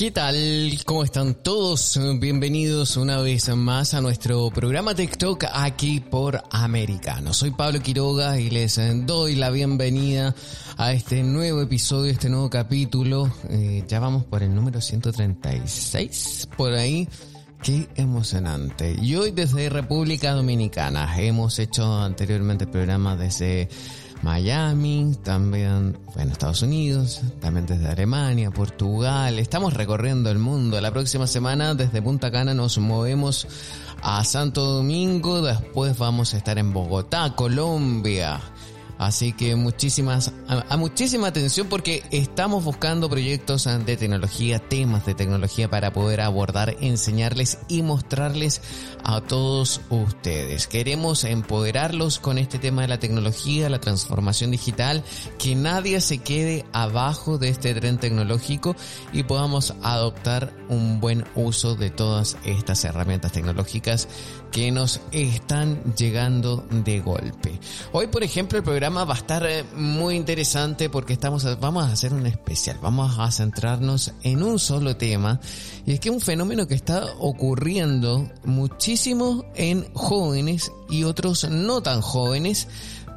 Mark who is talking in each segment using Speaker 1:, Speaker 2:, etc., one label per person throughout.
Speaker 1: ¿Qué tal? ¿Cómo están todos? Bienvenidos una vez más a nuestro programa TikTok aquí por Americano. Soy Pablo Quiroga y les doy la bienvenida a este nuevo episodio, este nuevo capítulo. Eh, ya vamos por el número 136 por ahí. Qué emocionante. Y hoy desde República Dominicana hemos hecho anteriormente el programa desde Miami, también en Estados Unidos, también desde Alemania, Portugal. Estamos recorriendo el mundo. La próxima semana desde Punta Cana nos movemos a Santo Domingo, después vamos a estar en Bogotá, Colombia. Así que muchísimas, a, muchísima atención porque estamos buscando proyectos de tecnología, temas de tecnología para poder abordar, enseñarles y mostrarles a todos ustedes. Queremos empoderarlos con este tema de la tecnología, la transformación digital, que nadie se quede abajo de este tren tecnológico y podamos adoptar un buen uso de todas estas herramientas tecnológicas que nos están llegando de golpe. Hoy, por ejemplo, el programa va a estar eh, muy interesante porque estamos, vamos a hacer un especial, vamos a centrarnos en un solo tema y es que un fenómeno que está ocurriendo muchísimo en jóvenes y otros no tan jóvenes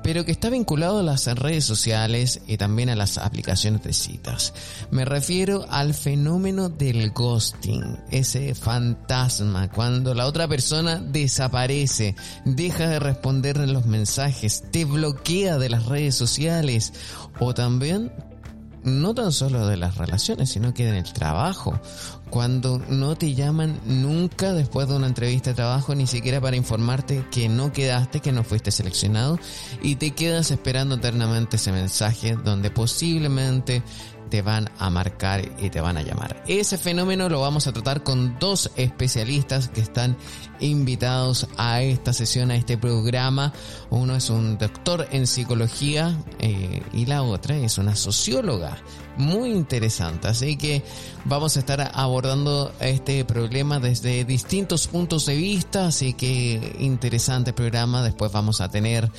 Speaker 1: pero que está vinculado a las redes sociales y también a las aplicaciones de citas. Me refiero al fenómeno del ghosting, ese fantasma, cuando la otra persona desaparece, deja de responder los mensajes, te bloquea de las redes sociales o también no tan solo de las relaciones, sino que en el trabajo. Cuando no te llaman nunca después de una entrevista de trabajo, ni siquiera para informarte que no quedaste, que no fuiste seleccionado, y te quedas esperando eternamente ese mensaje donde posiblemente te van a marcar y te van a llamar. Ese fenómeno lo vamos a tratar con dos especialistas que están invitados a esta sesión, a este programa. Uno es un doctor en psicología eh, y la otra es una socióloga. Muy interesante, así que vamos a estar abordando este problema desde distintos puntos de vista, así que interesante programa. Después vamos a tener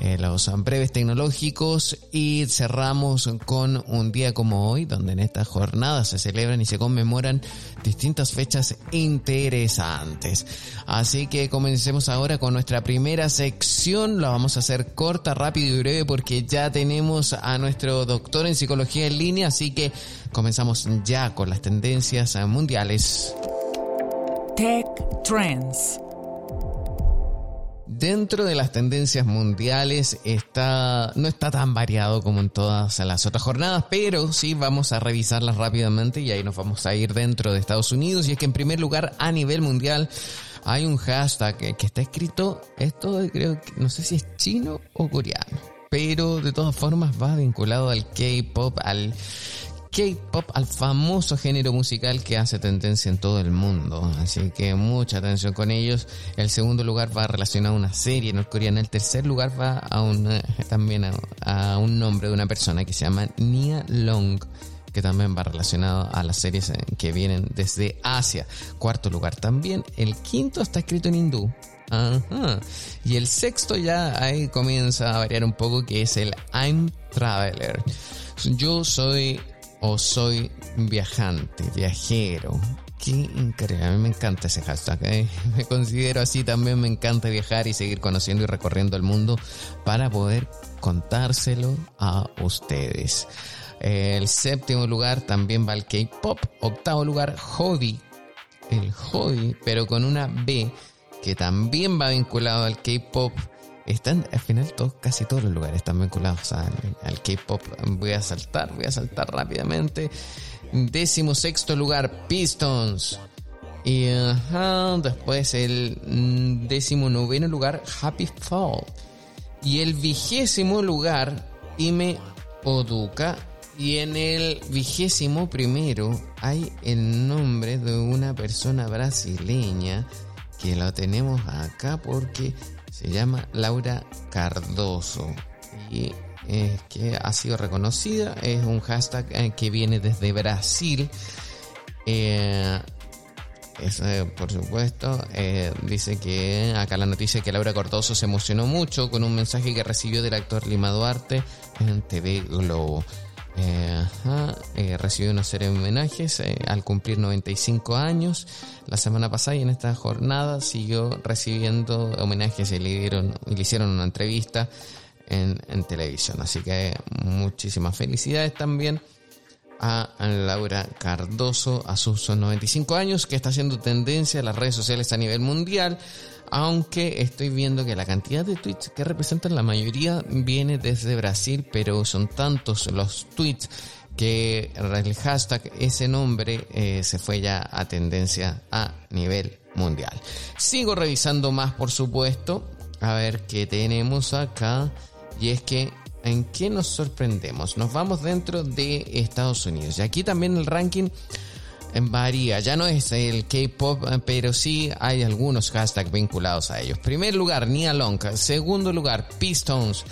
Speaker 1: eh, los breves tecnológicos y cerramos con un día como hoy, donde en esta jornada se celebran y se conmemoran distintas fechas interesantes. Así que comencemos ahora con nuestra primera sección, la vamos a hacer corta, rápido y breve porque ya tenemos a nuestro doctor en psicología en línea, así que comenzamos ya con las tendencias mundiales.
Speaker 2: Tech Trends.
Speaker 1: Dentro de las tendencias mundiales está, no está tan variado como en todas las otras jornadas, pero sí vamos a revisarlas rápidamente y ahí nos vamos a ir dentro de Estados Unidos. Y es que en primer lugar, a nivel mundial, hay un hashtag que, está escrito, esto creo que no sé si es chino o coreano, pero de todas formas va vinculado al K-pop, al K-pop al famoso género musical que hace tendencia en todo el mundo. Así que mucha atención con ellos. El segundo lugar va relacionado a una serie norcoreana. El tercer lugar va a una, también a, un nombre de una persona que se llama Nia Long que también va relacionado a las series que vienen desde Asia. Cuarto lugar también. El quinto está escrito en hindú. Ajá. Y el sexto ya ahí comienza a variar un poco, que es el I'm Traveler. Yo soy o soy viajante, viajero. Qué increíble, a mí me encanta ese hashtag. ¿eh? Me considero así también, me encanta viajar y seguir conociendo y recorriendo el mundo para poder contárselo a ustedes. El séptimo lugar también va el K-Pop. Octavo lugar, hobby. El hobby, pero con una B, que también va vinculado al K-Pop están al final todos, casi todos los lugares están vinculados al, K-pop. Voy a saltar, voy a saltar rápidamente. Décimo sexto lugar, Pistons. Y después el mm, décimo noveno lugar, Happy Fall. Y el vigésimo lugar, Ime Oduka. Y en el vigésimo primero hay el nombre de una persona brasileña que lo tenemos acá porque se llama Laura Cardoso y es que ha sido reconocida, es un hashtag eh, que viene desde Brasil. Eh, por supuesto, eh, dice que acá la noticia que Laura Cardoso se emocionó mucho con un mensaje que recibió del actor Lima Duarte en TV Globo. Eh, recibió una serie de homenajes al cumplir 95 años la semana pasada y en esta jornada siguió recibiendo homenajes y le, dieron, y le hicieron una entrevista en, televisión. Así que muchísimas felicidades también a Laura Cardoso a sus 95 años, que está haciendo tendencia en las redes sociales a nivel mundial. Aunque estoy viendo que la cantidad de tweets que representan la mayoría viene desde Brasil, pero son tantos los tweets que el hashtag, ese nombre, eh, se fue ya a tendencia a nivel mundial. Sigo revisando más, por supuesto. A ver qué tenemos acá. Y es que, ¿en qué nos sorprendemos? Nos vamos dentro de Estados Unidos. Y aquí también el ranking varía. Ya no es el K-pop, pero sí hay algunos hashtags vinculados a ellos. Primer lugar, Nia Long. Segundo lugar, Pistons.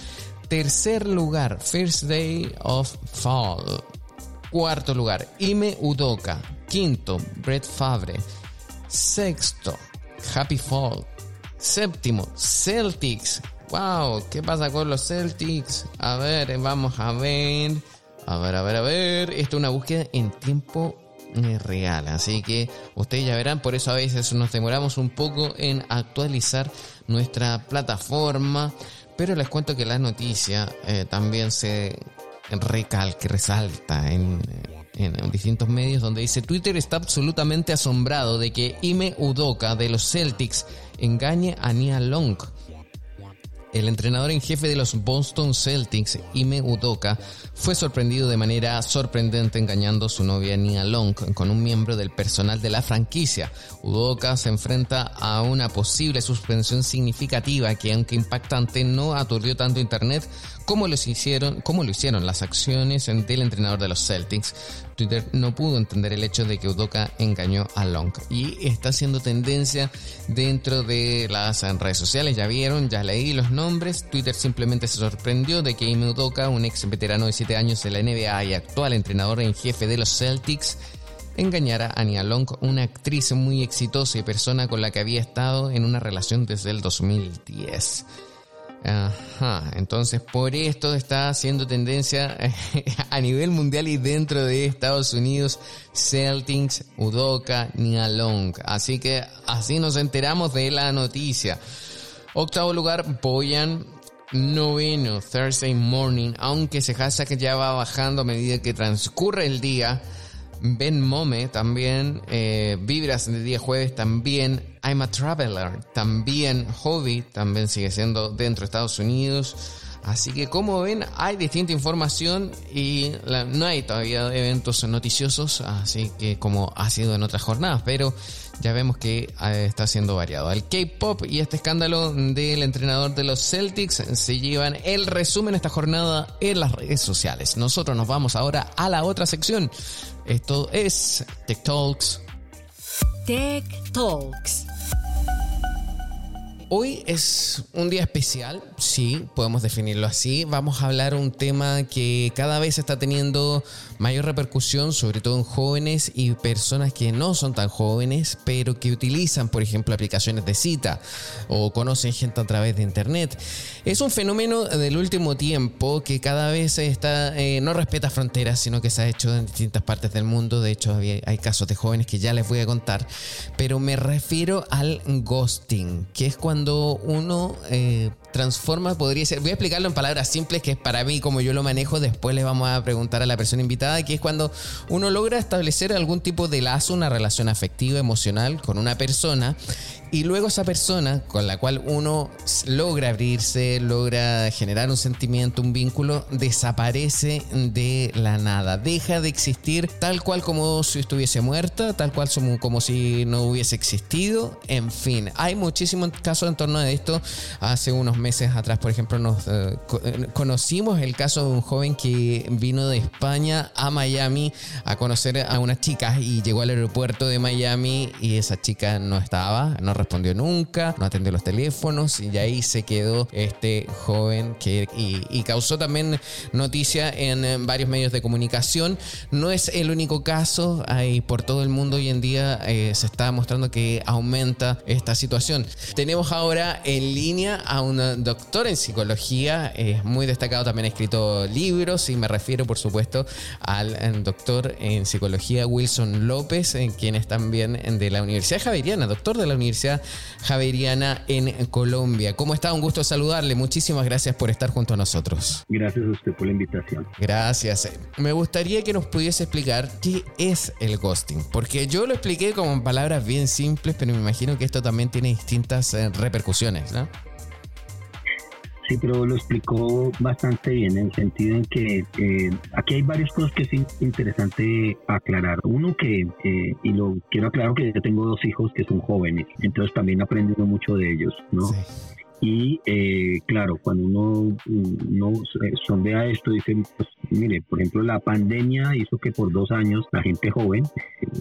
Speaker 1: Tercer lugar, First Day of Fall. Cuarto lugar, Ime Udoka. Quinto, Brett Favre. Sexto, Happy Fall. Séptimo, Celtics. Wow, ¿qué pasa con los Celtics? A ver, vamos a ver. A ver, a ver, a ver. Esto es una búsqueda en tiempo eh, real. Así que ustedes ya verán, por eso a veces nos demoramos un poco en actualizar nuestra plataforma. Pero les cuento que la noticia eh, también se recalca, resalta en, en, distintos medios donde dice Twitter está absolutamente asombrado de que Ime Udoka de los Celtics engañe a Nia Long el entrenador en jefe de los Boston Celtics, Ime Udoka, fue sorprendido de manera sorprendente engañando a su novia Nia Long con un miembro del personal de la franquicia. Udoka se enfrenta a una posible suspensión significativa que, aunque impactante, no aturdió tanto Internet como, los hicieron, como lo hicieron las acciones del entrenador de los Celtics. Twitter no pudo entender el hecho de que Udoka engañó a Long y está haciendo tendencia dentro de las redes sociales. Ya vieron, ya leí los nombres. Twitter simplemente se sorprendió de que Ime Udoka, un ex veterano de 7 años de la NBA y actual entrenador en jefe de los Celtics, engañara a Nia Long, una actriz muy exitosa y persona con la que había estado en una relación desde el 2010. Ajá, entonces por esto está haciendo tendencia a nivel mundial y dentro de Estados Unidos Celtics, Udoka, Nialong. Así que así nos enteramos de la noticia. Octavo lugar, Boyan. Noveno, Thursday Morning, aunque se que ya va bajando a medida que transcurre el día. Ben Mome también, eh, Vibras de día jueves también, I'm a Traveler también, Hobby también sigue siendo dentro de Estados Unidos. Así que como ven, hay distinta información y no hay todavía eventos noticiosos, así que como ha sido en otras jornadas, pero ya vemos que eh, está siendo variado. El K-Pop y este escándalo del entrenador de los Celtics se llevan el resumen de esta jornada en las redes sociales. Nosotros nos vamos ahora a la otra sección. Esto es Tech Talks.
Speaker 2: Tech Talks.
Speaker 1: Hoy es un día especial, sí, podemos definirlo así. Vamos a hablar un tema que cada vez está teniendo mayor repercusión, sobre todo en jóvenes y personas que no son tan jóvenes, pero que utilizan, por ejemplo, aplicaciones de cita o conocen gente a través de internet. Es un fenómeno del último tiempo que cada vez está, eh, no respeta fronteras, sino que se ha hecho en distintas partes del mundo. De hecho, hay casos de jóvenes que ya les voy a contar, pero me refiero al ghosting, que es cuando uno eh, transforma, podría ser, voy a explicarlo en palabras simples, que es para mí como yo lo manejo, después le vamos a preguntar a la persona invitada, que es cuando uno logra establecer algún tipo de lazo, una relación afectiva, emocional con una persona y luego esa persona con la cual uno logra abrirse, logra generar un sentimiento, un vínculo, desaparece de la nada. Deja de existir tal cual como si estuviese muerta, tal cual como si no hubiese existido. En fin, hay muchísimos casos en torno a esto. Hace unos meses atrás, por ejemplo, nos eh, eh, conocimos el caso de un joven que vino de España a Miami a conocer a una chica y llegó al aeropuerto de Miami y esa chica no estaba, no respondió nunca, no atendió los teléfonos y ahí se quedó este joven que y, causó también noticia en varios medios de comunicación. No es el único caso, hay por todo el mundo hoy en día eh, se está mostrando que aumenta esta situación. Tenemos ahora en línea a un doctor en psicología, es muy destacado, también ha escrito libros y me refiero por supuesto al doctor en psicología Wilson López, quien es también de la Universidad Javeriana, doctor de la Universidad Javeriana en Colombia. ¿Cómo está? Un gusto saludarle. Muchísimas gracias por estar junto a nosotros.
Speaker 3: Gracias a usted por la invitación.
Speaker 1: Gracias. Me gustaría que nos pudiese explicar qué es el ghosting, porque yo lo expliqué con palabras bien simples, pero me imagino que esto también tiene distintas eh, repercusiones, ¿no?
Speaker 3: Sí, pero lo explicó bastante bien en el sentido en que eh, aquí hay varias cosas que es interesante aclarar. Uno que, eh, y lo quiero aclarar que yo tengo dos hijos que son jóvenes, entonces también aprendiendo mucho de ellos, ¿no? Y eh, claro, cuando uno, uno sondea esto, dice, pues, mire, por ejemplo, la pandemia hizo que por dos años la gente joven,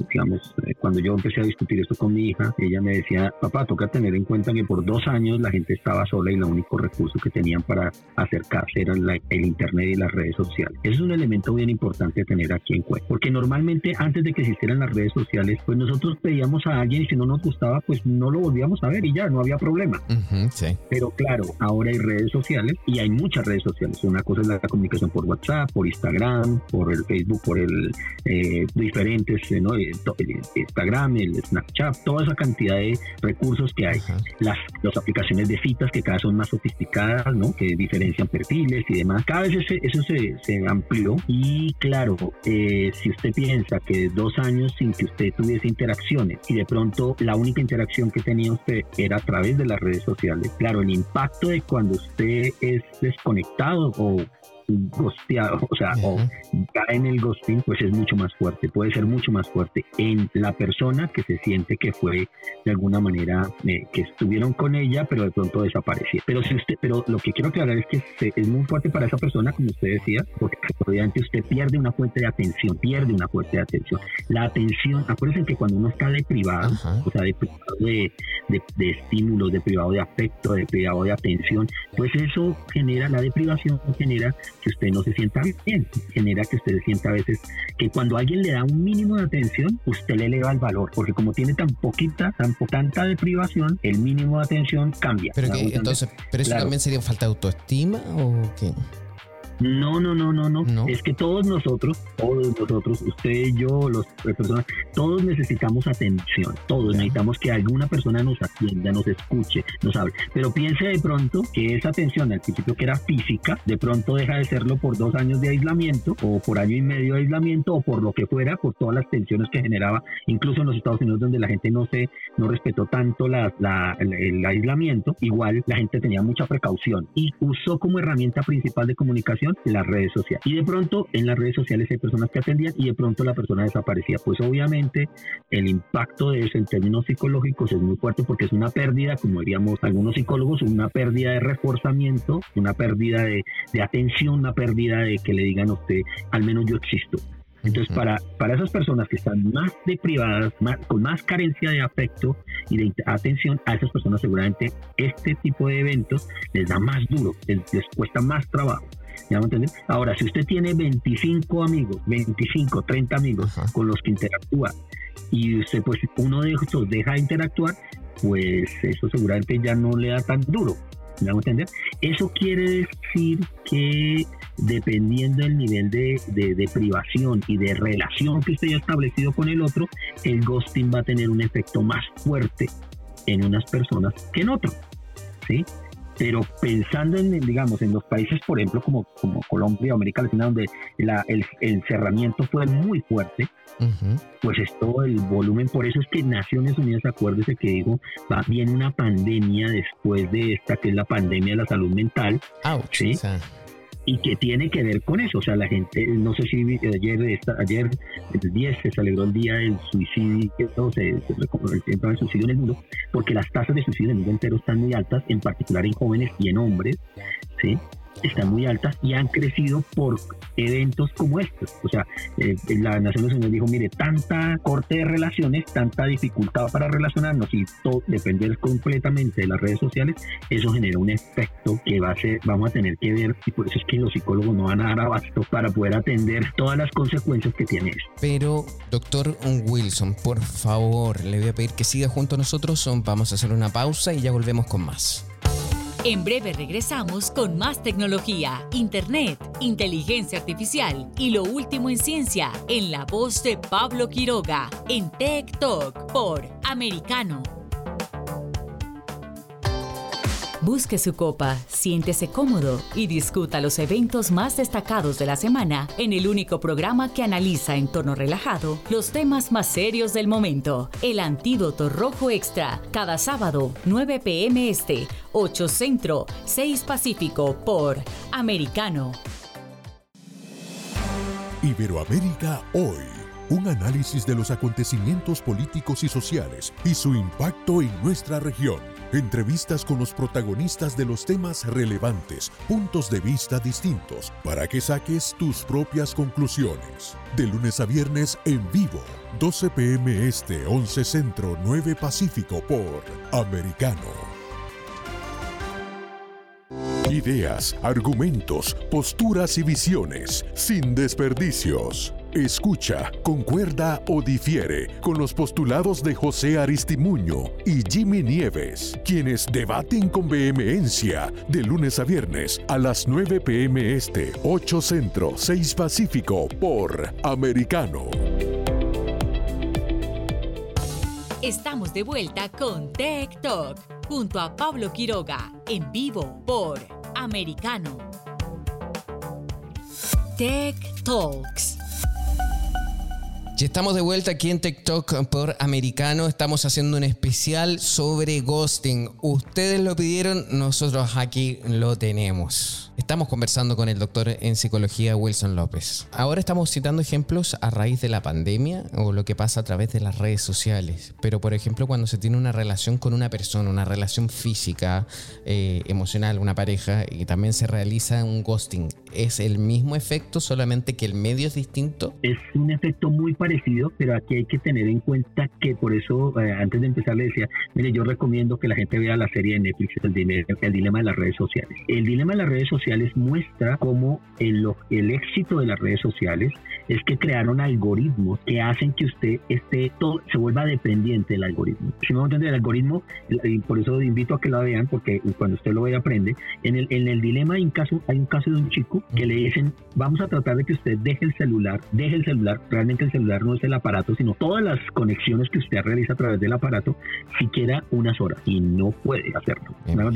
Speaker 3: digamos, eh, cuando yo empecé a discutir esto con mi hija, ella me decía, papá, toca tener en cuenta que por dos años la gente estaba sola y el único recurso que tenían para acercarse era el Internet y las redes sociales. Ese es un elemento bien importante tener aquí en cuenta, porque normalmente antes de que existieran las redes sociales, pues nosotros pedíamos a alguien y si no nos gustaba, pues no lo volvíamos a ver y ya, no había problema. sí. Pero claro, ahora hay redes sociales y hay muchas redes sociales. Una cosa es la comunicación por WhatsApp, por Instagram, por el Facebook, por el eh, diferentes, eh, ¿no? El, Instagram, el Snapchat, toda esa cantidad de recursos que hay. Las, las aplicaciones de citas que cada vez son más sofisticadas, ¿no? Que diferencian perfiles y demás. Cada vez eso se, se amplió y claro, eh, si usted piensa que dos años sin que usted tuviese interacciones y de pronto la única interacción que tenía usted era a través de las redes sociales, claro, el impacto de cuando usted es desconectado o gosteado, o sea, o cae en el ghosting, pues es mucho más fuerte, puede ser mucho más fuerte en la persona que se siente que fue de alguna manera eh, que estuvieron con ella, pero de pronto desapareció. Pero si usted, pero lo que quiero aclarar es que es muy fuerte para esa persona, como usted decía, porque obviamente usted pierde una fuente de atención, pierde una fuente de atención. La atención, acuérdense que cuando uno está deprivado, o sea, deprivado de, de, de estímulos, deprivado de afecto, deprivado de atención, pues eso genera, la deprivación genera que usted no se sienta bien, genera que usted se sienta a veces que cuando alguien le da un mínimo de atención, usted le eleva el valor, porque como tiene tan poquita, tan tanta deprivación, el mínimo de atención cambia.
Speaker 1: Pero entonces, ¿pero eso también sería falta de autoestima o qué?
Speaker 3: No, no, no, no, no, Es que todos nosotros, todos nosotros, usted, yo, las personas, todos necesitamos atención. Todos necesitamos que alguna persona nos atienda, nos escuche, nos hable. Pero piense de pronto que esa atención al principio que era física, de pronto deja de serlo por dos años de aislamiento o por año y medio de aislamiento o por lo que fuera, por todas las tensiones que generaba, incluso en los Estados Unidos donde la gente no se, no respetó tanto la, el, el aislamiento, igual la gente tenía mucha precaución y usó como herramienta principal de comunicación las redes sociales. Y de pronto en las redes sociales hay personas que atendían y de pronto la persona desaparecía. Pues obviamente el impacto de eso en términos psicológicos es muy fuerte porque es una pérdida, como diríamos algunos psicólogos, una pérdida de reforzamiento, una pérdida de, atención, una pérdida de que le digan a usted, al menos yo existo. Entonces, para, para esas personas que están más deprivadas, más, con más carencia de afecto y de atención, a esas personas seguramente este tipo de eventos les da más duro, les cuesta más trabajo. Ahora, si usted tiene 25 amigos, 25, 30 amigos con los que interactúa y usted, pues, uno de estos deja de interactuar, pues eso seguramente ya no le da tan duro. ¿Me hago entender? Eso quiere decir que dependiendo del nivel de, de, privación y de relación que usted haya establecido con el otro, el ghosting va a tener un efecto más fuerte en unas personas que en otros. ¿sí? Pero pensando en, digamos, en los países, por ejemplo, como, como Colombia o América Latina, donde la, el, encerramiento fue muy fuerte, pues esto, el volumen, por eso es que Naciones Unidas, acuérdese que digo, va bien una pandemia después de esta, que es la pandemia de la salud mental, ¿sí? Y que tiene que ver con eso. O sea, la gente, no sé si ayer, ayer el 10 se celebró el día del suicidio, se, se el suicidio en el mundo, porque las tasas de suicidio en el mundo entero están muy altas, en particular en jóvenes y en hombres, ¿sí? Están muy altas y han crecido por eventos como estos. O sea, eh, la Naciones Unidas dijo, mire, tanta corte de relaciones, tanta dificultad para relacionarnos y todo depender completamente de las redes sociales, eso genera un efecto que va a ser, vamos a tener que ver y por eso es que los psicólogos no van a dar abasto para poder atender todas las consecuencias que tiene esto.
Speaker 1: Pero, doctor Wilson, por favor, le voy a pedir que siga junto a nosotros. Vamos a hacer una pausa y ya volvemos con más.
Speaker 2: En breve regresamos con más tecnología, internet, inteligencia artificial y lo último en ciencia en la voz de Pablo Quiroga en Tech Talk por Americano Busque su copa, siéntese cómodo y discuta los eventos más destacados de la semana en el único programa que analiza en tono relajado los temas más serios del momento. El Antídoto Rojo Extra, cada sábado, 9 pm este, 8 Centro, 6 Pacífico por Americano.
Speaker 4: Iberoamérica hoy. Un análisis de los acontecimientos políticos y sociales y su impacto en nuestra región Entrevistas con los protagonistas de los temas relevantes, puntos de vista distintos, para que saques tus propias conclusiones. De lunes a viernes en vivo, 12 pm este, 11 centro, 9 pacífico por Americano. Ideas, argumentos, posturas y visiones, sin desperdicios. Escucha, concuerda o difiere con los postulados de José Aristimuño y Jimmy Nieves, quienes debaten con vehemencia de lunes a viernes a las 9 pm este, 8 centro, 6 pacífico por Americano.
Speaker 2: Estamos de vuelta con Tech Talk junto a Pablo Quiroga en vivo por Americano. Tech Talks
Speaker 1: ya estamos de vuelta aquí en TikTok por Americano. Estamos haciendo un especial sobre ghosting. Ustedes lo pidieron, nosotros aquí lo tenemos. Estamos conversando con el doctor en psicología Wilson López. Ahora estamos citando ejemplos a raíz de la pandemia o lo que pasa a través de las redes sociales. Pero por ejemplo cuando se tiene una relación con una persona, una relación física, eh, emocional, una pareja y también se realiza un ghosting, ¿es el mismo efecto solamente que el medio es distinto?
Speaker 3: Es un efecto muy parecido, pero aquí hay que tener en cuenta que por eso eh, antes de empezar le decía, mire, yo recomiendo que la gente vea la serie de Netflix, el dilema de las redes sociales. El dilema de las redes sociales muestra cómo el, el éxito de las redes sociales es que crearon algoritmos que hacen que usted esté todo, se vuelva dependiente del algoritmo. Si me entiende el algoritmo, y por eso invito a que lo vean, porque cuando usted lo ve aprende. En el, en el dilema hay un caso, hay un caso de un chico que le dicen, vamos a tratar de que usted deje el celular, deje el celular, realmente el celular no es el aparato, sino todas las conexiones que usted realiza a través del aparato, siquiera unas horas, y no puede hacerlo.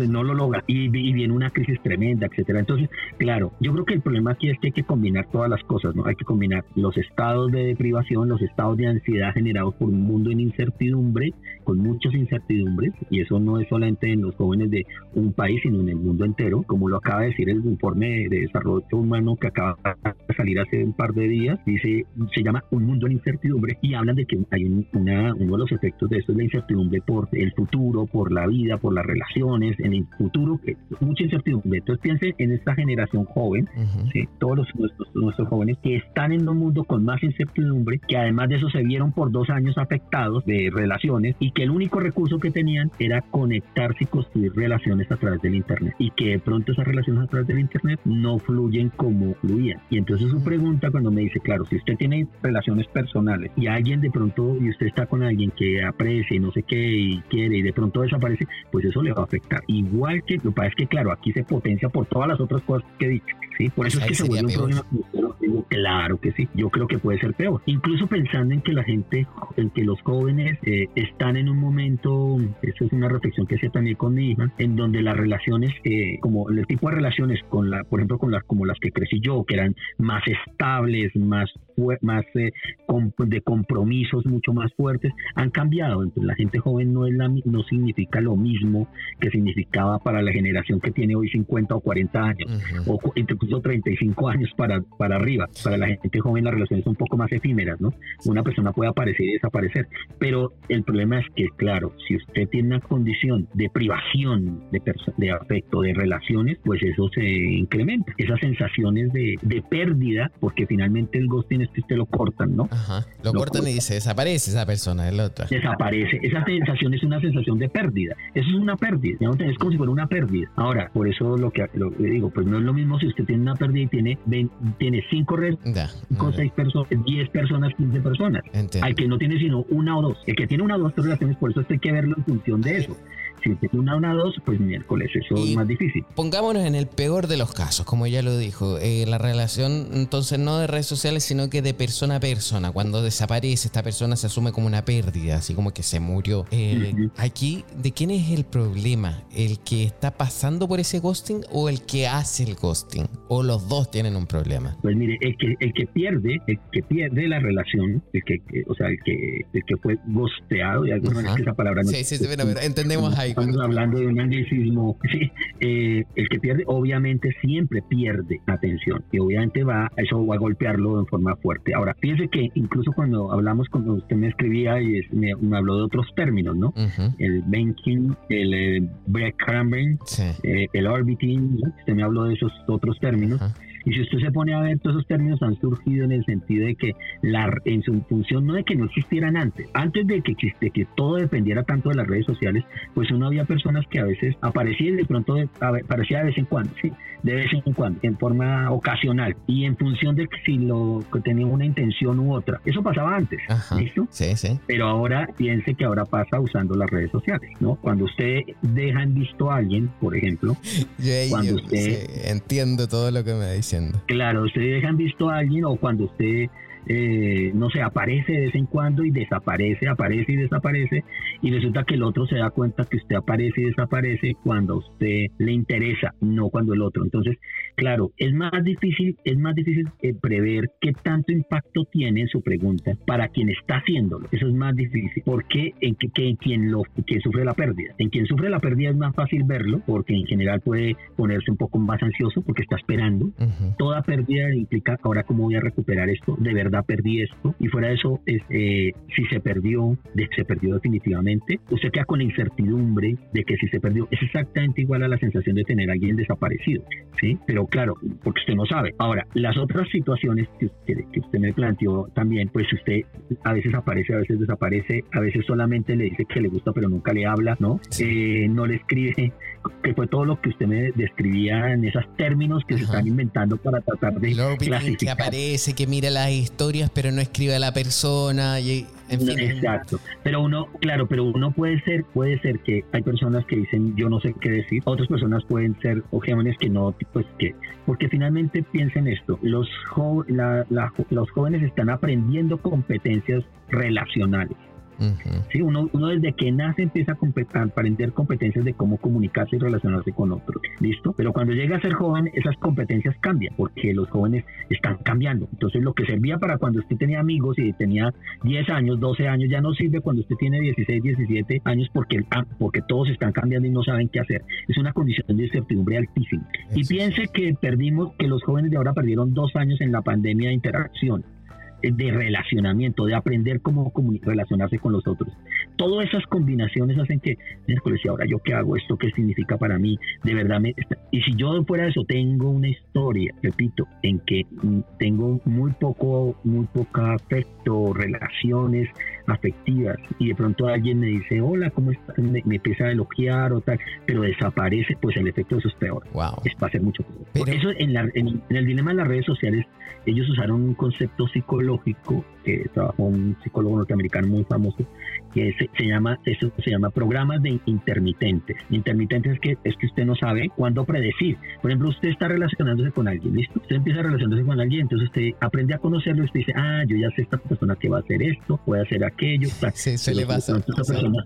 Speaker 3: No lo logra, y, y viene una crisis tremenda, etcétera. Entonces, claro, yo creo que el problema aquí es que hay que combinar todas las cosas, ¿no? Hay que combinar los estados de deprivación, los estados de ansiedad generados por un mundo en incertidumbre, con muchas incertidumbres, y eso no es solamente en los jóvenes de un país, sino en el mundo entero, como lo acaba de decir el informe de desarrollo humano que acaba de salir hace un par de días, dice, se llama Un mundo en incertidumbre, y hablan de que hay una, uno de los efectos de esto es la incertidumbre por el futuro, por la vida, por las relaciones, en el futuro, que mucha incertidumbre. Entonces piense en esta generación joven, todos los, nuestros, nuestros jóvenes que están en un mundo con más incertidumbre, que además de eso se vieron por dos años afectados de relaciones y que el único recurso que tenían era conectarse y construir relaciones a través del Internet y que de pronto esas relaciones a través del Internet no fluyen como fluían. Y entonces su pregunta cuando me dice, claro, si usted tiene relaciones personales y alguien de pronto, y usted está con alguien que aprecia y no sé qué y quiere y de pronto desaparece, pues eso le va a afectar. Igual que lo que pasa es que, claro, aquí se potencia por todas las otras cosas que he dicho. ¿sí? Por eso es que se vuelve un problema. Claro que sí, yo creo que puede ser peor. Incluso pensando en que la gente, en que los jóvenes eh, están en un momento, eso es una reflexión que hice también con mi hija, en donde las relaciones, eh, como el tipo de relaciones con la, por ejemplo, con las como las que crecí yo, que eran más estables, más más eh, de compromisos mucho más fuertes, han cambiado. Entonces, la gente joven no, es la, no significa lo mismo que significaba para la generación que tiene hoy 50 o 40 años, o incluso 35 años para, para arriba. Para la gente joven las relaciones son un poco más efímeras, ¿no? Una persona puede aparecer y desaparecer, pero el problema es que, claro, si usted tiene una condición de privación de, de afecto, de relaciones, pues eso se incrementa. Esas sensaciones de, de pérdida, porque finalmente el ghosting es que usted lo cortan, ¿no?
Speaker 1: Ajá. Lo, cortan y dice, desaparece esa persona, el otro.
Speaker 3: Desaparece. Esa sensación es una sensación de pérdida. Eso es una pérdida. Es como si fuera una pérdida. Ahora, por eso lo que lo, digo, pues no es lo mismo si usted tiene una pérdida y tiene, tiene cinco redes, con seis personas, diez personas, quince personas. Hay que no tiene sino una o dos. El que tiene una o dos relaciones, por eso hay que verlo en función de eso. Si tiene una o una dos, pues miércoles, eso es más difícil.
Speaker 1: Pongámonos en el peor de los casos, como ya lo dijo, eh, la relación entonces no de redes sociales, sino que de persona a persona. Cuando desaparece esta persona se asume como una pérdida, así como que se murió. Eh, aquí, ¿de quién es el problema? ¿El que está pasando por ese ghosting o el que hace el ghosting? ¿O los dos tienen un problema?
Speaker 3: Pues mire, el que, el que pierde, el que pierde la relación, el que, o sea, el que, el que fue ghosteado, y que esa palabra no
Speaker 1: Sí, sí, sí, entendemos ahí
Speaker 3: Estamos hablando de un anglicismo. Sí, eh, el que pierde, obviamente, siempre pierde atención y obviamente va, eso va a golpearlo de forma fuerte. Ahora, fíjense que incluso cuando hablamos, cuando usted me escribía y me, habló de otros términos, ¿no? El banking, el eh, breadcrumbing, eh, el orbiting, usted me habló de esos otros términos. Y si usted se pone a ver, todos esos términos han surgido en el sentido de que la, en su función no de que no existieran antes, antes de que, existe, que todo dependiera tanto de las redes sociales, pues uno había personas que a veces aparecían de pronto aparecía de vez en cuando, sí, de vez en cuando, en forma ocasional y en función de que si lo que tenía una intención u otra. Eso pasaba antes, ¿listo?
Speaker 1: Sí, sí.
Speaker 3: Pero ahora piense que ahora pasa usando las redes sociales, ¿no? Cuando usted deja en visto a alguien, por ejemplo,
Speaker 1: cuando usted entiendo todo lo que me dice
Speaker 3: Claro, ustedes dejan visto a alguien o cuando usted eh, no sé, aparece de vez en cuando y desaparece, aparece y desaparece, y resulta que el otro se da cuenta que usted aparece y desaparece cuando a usted le interesa, no cuando el otro. Entonces, claro, es más difícil, es más difícil eh, prever qué tanto impacto tiene su pregunta para quien está haciéndolo. Eso es más difícil, porque en que, quien lo quien sufre la pérdida. En quien sufre la pérdida es más fácil verlo, porque en general puede ponerse un poco más ansioso porque está esperando. Toda pérdida implica ahora cómo voy a recuperar esto, de verdad perdí esto y fuera de eso, es, eh, si se perdió, se perdió definitivamente, usted queda con la incertidumbre de que si se perdió es exactamente igual a la sensación de tener a alguien desaparecido, ¿sí? Pero claro, porque usted no sabe. Ahora, las otras situaciones que usted, que usted me planteó también, pues usted a veces aparece, a veces desaparece, a veces solamente le dice que le gusta pero nunca le habla, ¿no? Eh, no le escribe, que fue todo lo que usted me describía en esos términos que se están inventando para tratar de clasificar.
Speaker 1: Que aparece, que mira la historia pero no escribe a la persona. Y,
Speaker 3: Exacto. Pero uno, claro, pero uno puede ser, puede ser que hay personas que dicen yo no sé qué decir, otras personas pueden ser jóvenes que no, pues que, porque finalmente piensen esto, los, los jóvenes están aprendiendo competencias relacionales. ¿Sí? uno, uno desde que nace empieza a, aprender competencias de cómo comunicarse y relacionarse con otros. ¿Listo? Pero cuando llega a ser joven, esas competencias cambian porque los jóvenes están cambiando. Entonces, lo que servía para cuando usted tenía amigos y tenía 10 años, 12 años, ya no sirve cuando usted tiene 16, 17 años porque, ah, porque todos están cambiando y no saben qué hacer. Es una condición de incertidumbre altísima. Y piense que perdimos, que los jóvenes de ahora perdieron dos años en la pandemia de interacción de relacionamiento, de aprender cómo relacionarse con los otros. Todas esas combinaciones hacen que, miércoles, y ahora yo qué hago, esto qué significa para mí, de verdad, me, y si yo fuera de eso tengo una historia, repito, en que mm, tengo muy poco, muy poca afecto, relaciones afectivas, y de pronto alguien me dice, hola, ¿cómo estás? Me, empieza a elogiar o tal, pero desaparece, pues el efecto de eso es peor.
Speaker 1: Wow.
Speaker 3: Es, va a ser mucho peor. Por eso en, la, en el dilema de las redes sociales, ellos usaron un concepto psicológico lógico que trabajó un psicólogo norteamericano muy famoso, que se, llama, eso se llama programas de intermitentes. Intermitentes es que, es que usted no sabe cuándo predecir. Por ejemplo, usted está relacionándose con alguien, ¿listo? Usted empieza a relacionarse con alguien, entonces usted aprende a conocerlo y usted dice, ah, yo ya sé esta persona que va a hacer esto, puede hacer aquello.
Speaker 1: Sí, se le va a hacer,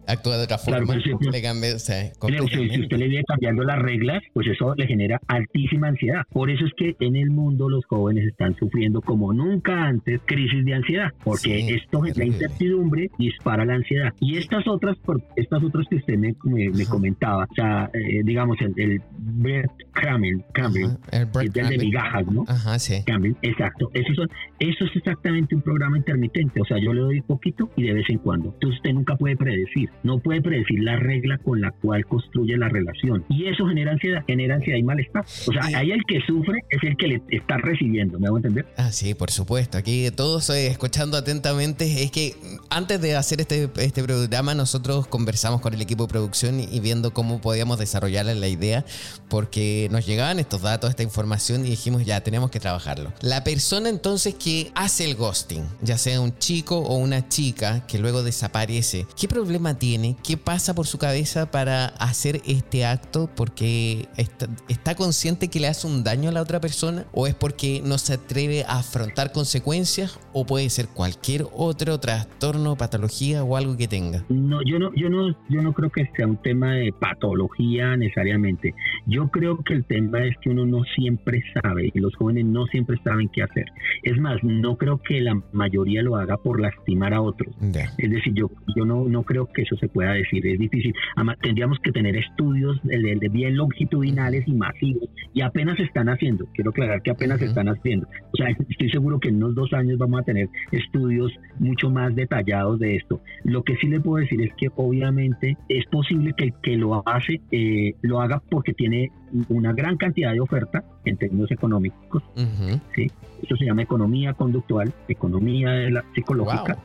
Speaker 1: actúa de otra forma. Claro,
Speaker 3: o sea, si usted le viene cambiando las reglas, pues eso le genera altísima ansiedad. Por eso es que en el mundo los jóvenes están sufriendo como nunca antes crisis de ansiedad, porque esto, la incertidumbre dispara la ansiedad. Y estas otras, estas otras que usted me, me, comentaba, o sea, eh, digamos, el, el Brett Campbell, el, de migajas, ¿no?
Speaker 1: Ajá, sí.
Speaker 3: Campbell, exacto. Eso, eso es exactamente un programa intermitente, o sea, yo le doy poquito y de vez en cuando. Entonces usted nunca puede predecir, no puede predecir la regla con la cual construye la relación. Y eso genera ansiedad, genera ansiedad y malestar. O sea, ahí el que sufre es el que le está recibiendo, ¿me hago entender?
Speaker 1: Ah, sí, por supuesto. Aquí todos eh, escuchando atentamente, es que antes de hacer este, este programa nosotros conversamos con el equipo de producción y viendo cómo podíamos desarrollar la idea, porque nos llegaban estos datos, esta información y dijimos ya, tenemos que trabajarlo. La persona entonces que hace el ghosting, ya sea un chico o una chica que luego desaparece, ¿qué problema tiene? ¿Qué pasa por su cabeza para hacer este acto? Porque está, está consciente que le hace un daño a la otra persona o es porque no se atreve a afrontar consecuencias o puede ser cualquier otro trastorno, patología o algo que tenga.
Speaker 3: No, yo no, yo no, yo no creo que sea un tema de patología necesariamente. Yo creo que el tema es que uno no siempre sabe y los jóvenes no siempre saben qué hacer. Es más, no creo que la mayoría lo haga por lastimar a otros. Es decir, yo, yo no, no creo que eso se pueda decir. Es difícil. Además, tendríamos que tener estudios de, de bien longitudinales y masivos y apenas se están haciendo. Quiero aclarar que apenas se están haciendo. O sea, estoy seguro que en unos dos años vamos a tener estudios mucho más detallados de esto. Lo que sí le puedo decir es que obviamente es posible que el que lo hace eh, lo haga porque tiene una gran cantidad de oferta en términos económicos. ¿sí? Eso se llama economía conductual, economía de la psicológica.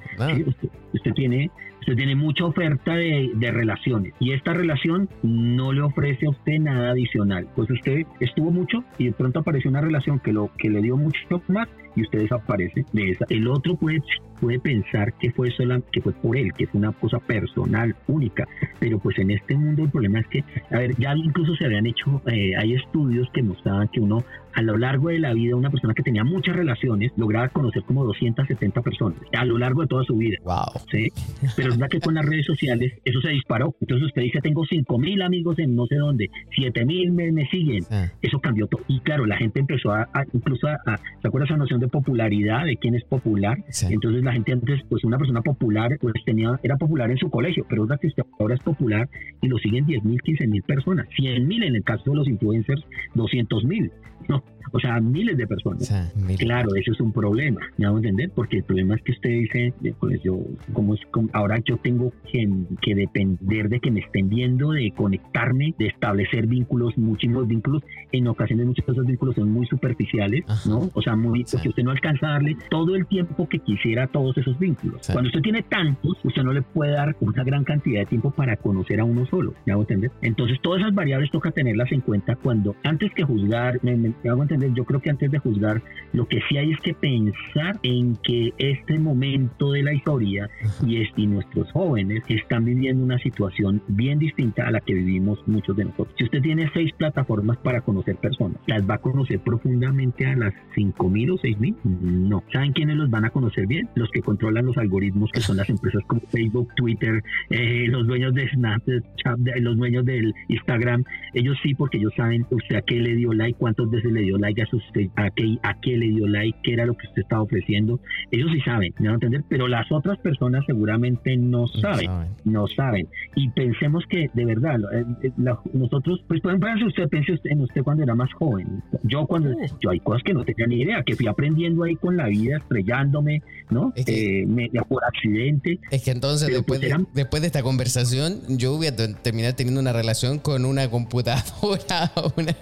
Speaker 3: usted, tiene usted tiene mucha oferta de, de, relaciones y esta relación no le ofrece a usted nada adicional. Pues usted estuvo mucho y de pronto apareció una relación que lo que le dio mucho más y usted desaparece de. El otro puede, puede pensar que fue, sola, que fue por él, que fue una cosa personal, única, pero pues en este mundo el problema es que, a ver, ya incluso se habían hecho, eh, hay estudios que mostraban que uno a lo largo de la vida, una persona que tenía muchas relaciones lograba conocer como 270 personas a lo largo de toda su vida.
Speaker 1: Wow.
Speaker 3: ¿sí? Pero es verdad que con las redes sociales eso se disparó. Entonces usted dice, tengo 5 mil amigos en no sé dónde, 7 mil me, siguen. Eso cambió todo. Y claro, la gente empezó a, incluso a, ¿se acuerda esa noción de popularidad, de quién es popular. Entonces la gente antes, pues una persona popular, pues tenía, era popular en su colegio, pero es que ahora es popular y lo siguen 10 mil, 15 mil personas, 100 mil en el caso de los influencers, 200 mil. No, o sea, miles de personas. Claro, eso es un problema, ¿me hago entender? Porque el problema es que usted dice, pues yo, como es, ahora yo tengo que, que, depender de que me estén viendo, de conectarme, de establecer vínculos, muchísimos vínculos. En ocasiones muchos de esos vínculos son muy superficiales, ¿no? O sea, muy, porque usted no alcanza a darle todo el tiempo que quisiera a todos esos vínculos. Cuando usted tiene tantos, usted no le puede dar una gran cantidad de tiempo para conocer a uno solo, ¿me hago entender? Entonces, todas esas variables toca tenerlas en cuenta cuando, antes que juzgar, me, me hago entender, yo creo que antes de juzgar, lo que sí hay es que pensar en que este momento de la historia y, es, y nuestros jóvenes están viviendo una situación bien distinta a la que vivimos muchos de nosotros. Si usted tiene seis plataformas para conocer personas, ¿las va a conocer profundamente a las cinco mil o seis mil? No. ¿Saben quiénes los van a conocer bien? Los que controlan los algoritmos, que son las empresas como Facebook, Twitter, eh, los dueños de Snapchat, los dueños del Instagram. Ellos sí, porque ellos saben usted a qué le dio like, cuántas veces le dio like a, usted, a, qué, a qué le dio like, qué era lo que usted estaba ofreciendo. Ellos sí saben, me van a entender, pero las otras personas seguramente no saben, no saben. Y pensemos que de verdad, eh, eh, nosotros, pues pueden pensar usted, piense en usted cuando era más joven. Yo cuando, yo hay cosas que no tenía ni idea, que fui aprendiendo ahí con la vida, estrellándome, ¿no? Eh, por accidente.
Speaker 1: Es que entonces después, pues, de, después de esta conversación, yo voy a terminar teniendo una relación con una computadora, una,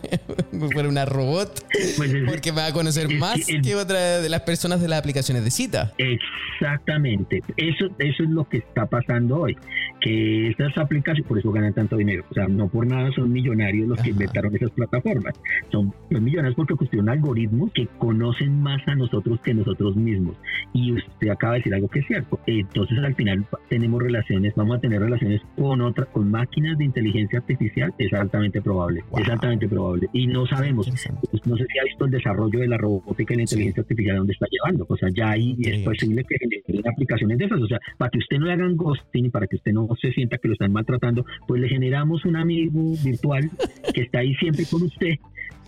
Speaker 1: una robot. Pues Porque va a conocer más que otra de las personas de las aplicaciones de cita.
Speaker 3: Exactamente. Eso, eso es lo que está pasando hoy. Que estas aplicaciones, por eso ganan tanto dinero. O sea, no por nada son millonarios los que inventaron esas plataformas. Son millonarios porque construyeron algoritmos que conocen más a nosotros que nosotros mismos. Y usted acaba de decir algo que es cierto. Entonces, al final tenemos relaciones, vamos a tener relaciones con otra, con máquinas de inteligencia artificial. Es altamente probable. Es altamente probable. Y no sabemos. No sé si ha visto el desarrollo de la robótica y la inteligencia artificial, dónde está llevando. O sea, ya ahí es posible que generen aplicaciones de esas. O sea, para que usted no le hagan ghosting, para que usted no se sienta que lo están maltratando, pues le generamos un amigo virtual que está ahí siempre con usted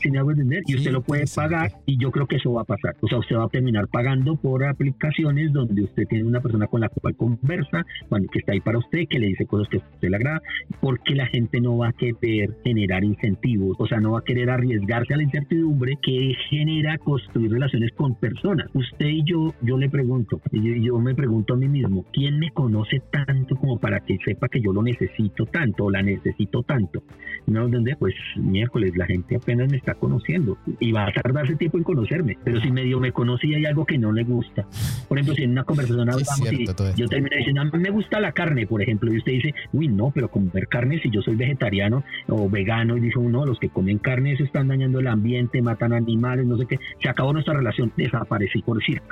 Speaker 3: si me hago entender, y usted lo puede pagar y yo creo que eso va a pasar. O sea, usted va a terminar pagando por aplicaciones donde usted tiene una persona con la cual conversa, cuando, que está ahí para usted, que le dice cosas que a usted le agrada, porque la gente no va a querer generar incentivos, o sea, no va a querer arriesgarse a la incertidumbre que genera construir relaciones con personas. Usted y yo, yo le pregunto, y yo, me pregunto a mí mismo, ¿quién me conoce tanto como para que sepa que yo lo necesito tanto o la necesito tanto? ¿No entendés? Pues miércoles, la gente apenas me está conociendo y va a tardarse tiempo en conocerme. Pero si medio me conoce y hay algo que no le gusta, por ejemplo, si en una conversación hablamos y yo termino diciendo, a mí me gusta la carne, por ejemplo, y usted dice, uy, no, pero comer carne si yo soy vegetariano o vegano, y dice uno, los que comen carne se están dañando el ambiente, matan animales, no sé qué, se acabó nuestra relación, desaparecí, por decir,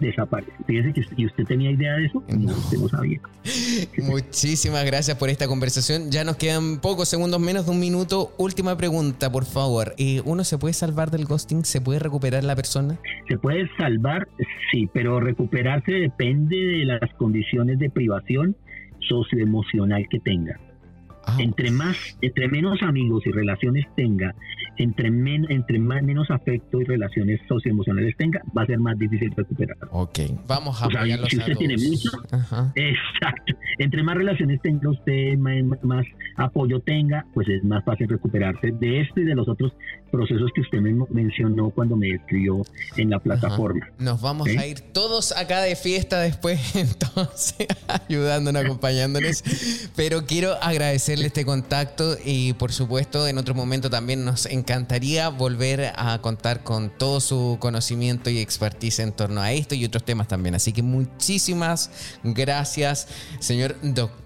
Speaker 3: desaparecí. Fíjese que y usted tenía idea de eso, no, usted no sabía.
Speaker 1: Muchísimas gracias por esta conversación. Ya nos quedan pocos segundos, menos de un minuto. Última pregunta, por favor. ¿Uno se puede salvar del ghosting? ¿Se puede recuperar la persona?
Speaker 3: Se puede salvar, sí, pero recuperarse depende de las condiciones de privación socioemocional que tenga. Ah, entre más, entre menos amigos y relaciones tenga, entre, entre más, menos afecto y relaciones socioemocionales tenga, va a ser más difícil recuperar.
Speaker 1: Ok, vamos a
Speaker 3: o Si usted tiene mucho, exacto. Entre más relaciones tenga usted, más, apoyo tenga, pues es más fácil recuperarse de esto y de los otros procesos que usted me mencionó cuando me escribió en la plataforma.
Speaker 1: Nos vamos a ir todos acá de fiesta después, entonces, ayudándonos, acompañándonos. Pero quiero este contacto y por supuesto en otro momento también nos encantaría volver a contar con todo su conocimiento y expertise en torno a esto y otros temas también. Así que muchísimas gracias, señor doctor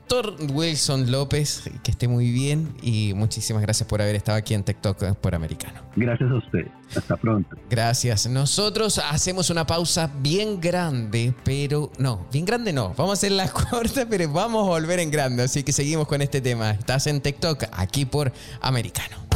Speaker 1: Wilson López, que esté muy bien y muchísimas gracias por haber estado aquí en TikTok por Americano.
Speaker 3: Gracias a usted. Hasta pronto.
Speaker 1: Gracias. Nosotros hacemos una pausa bien grande, pero no, bien grande no. Vamos a hacer la corta, pero vamos a volver en grande. Así que seguimos con este tema. Estás en TikTok, aquí por Americano.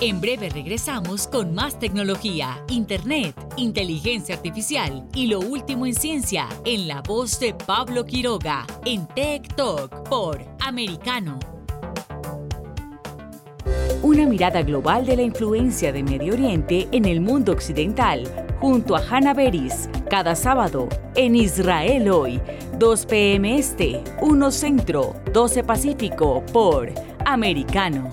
Speaker 2: En breve regresamos con más tecnología, internet, inteligencia artificial y lo último en ciencia en la voz de Pablo Quiroga en Tech Talk por Americano. Una mirada global de la influencia de Medio Oriente en el mundo occidental, junto a Hannah Beris, cada sábado en Israel hoy, 2 p.m. Este, 1 Centro, 12 Pacífico por Americano.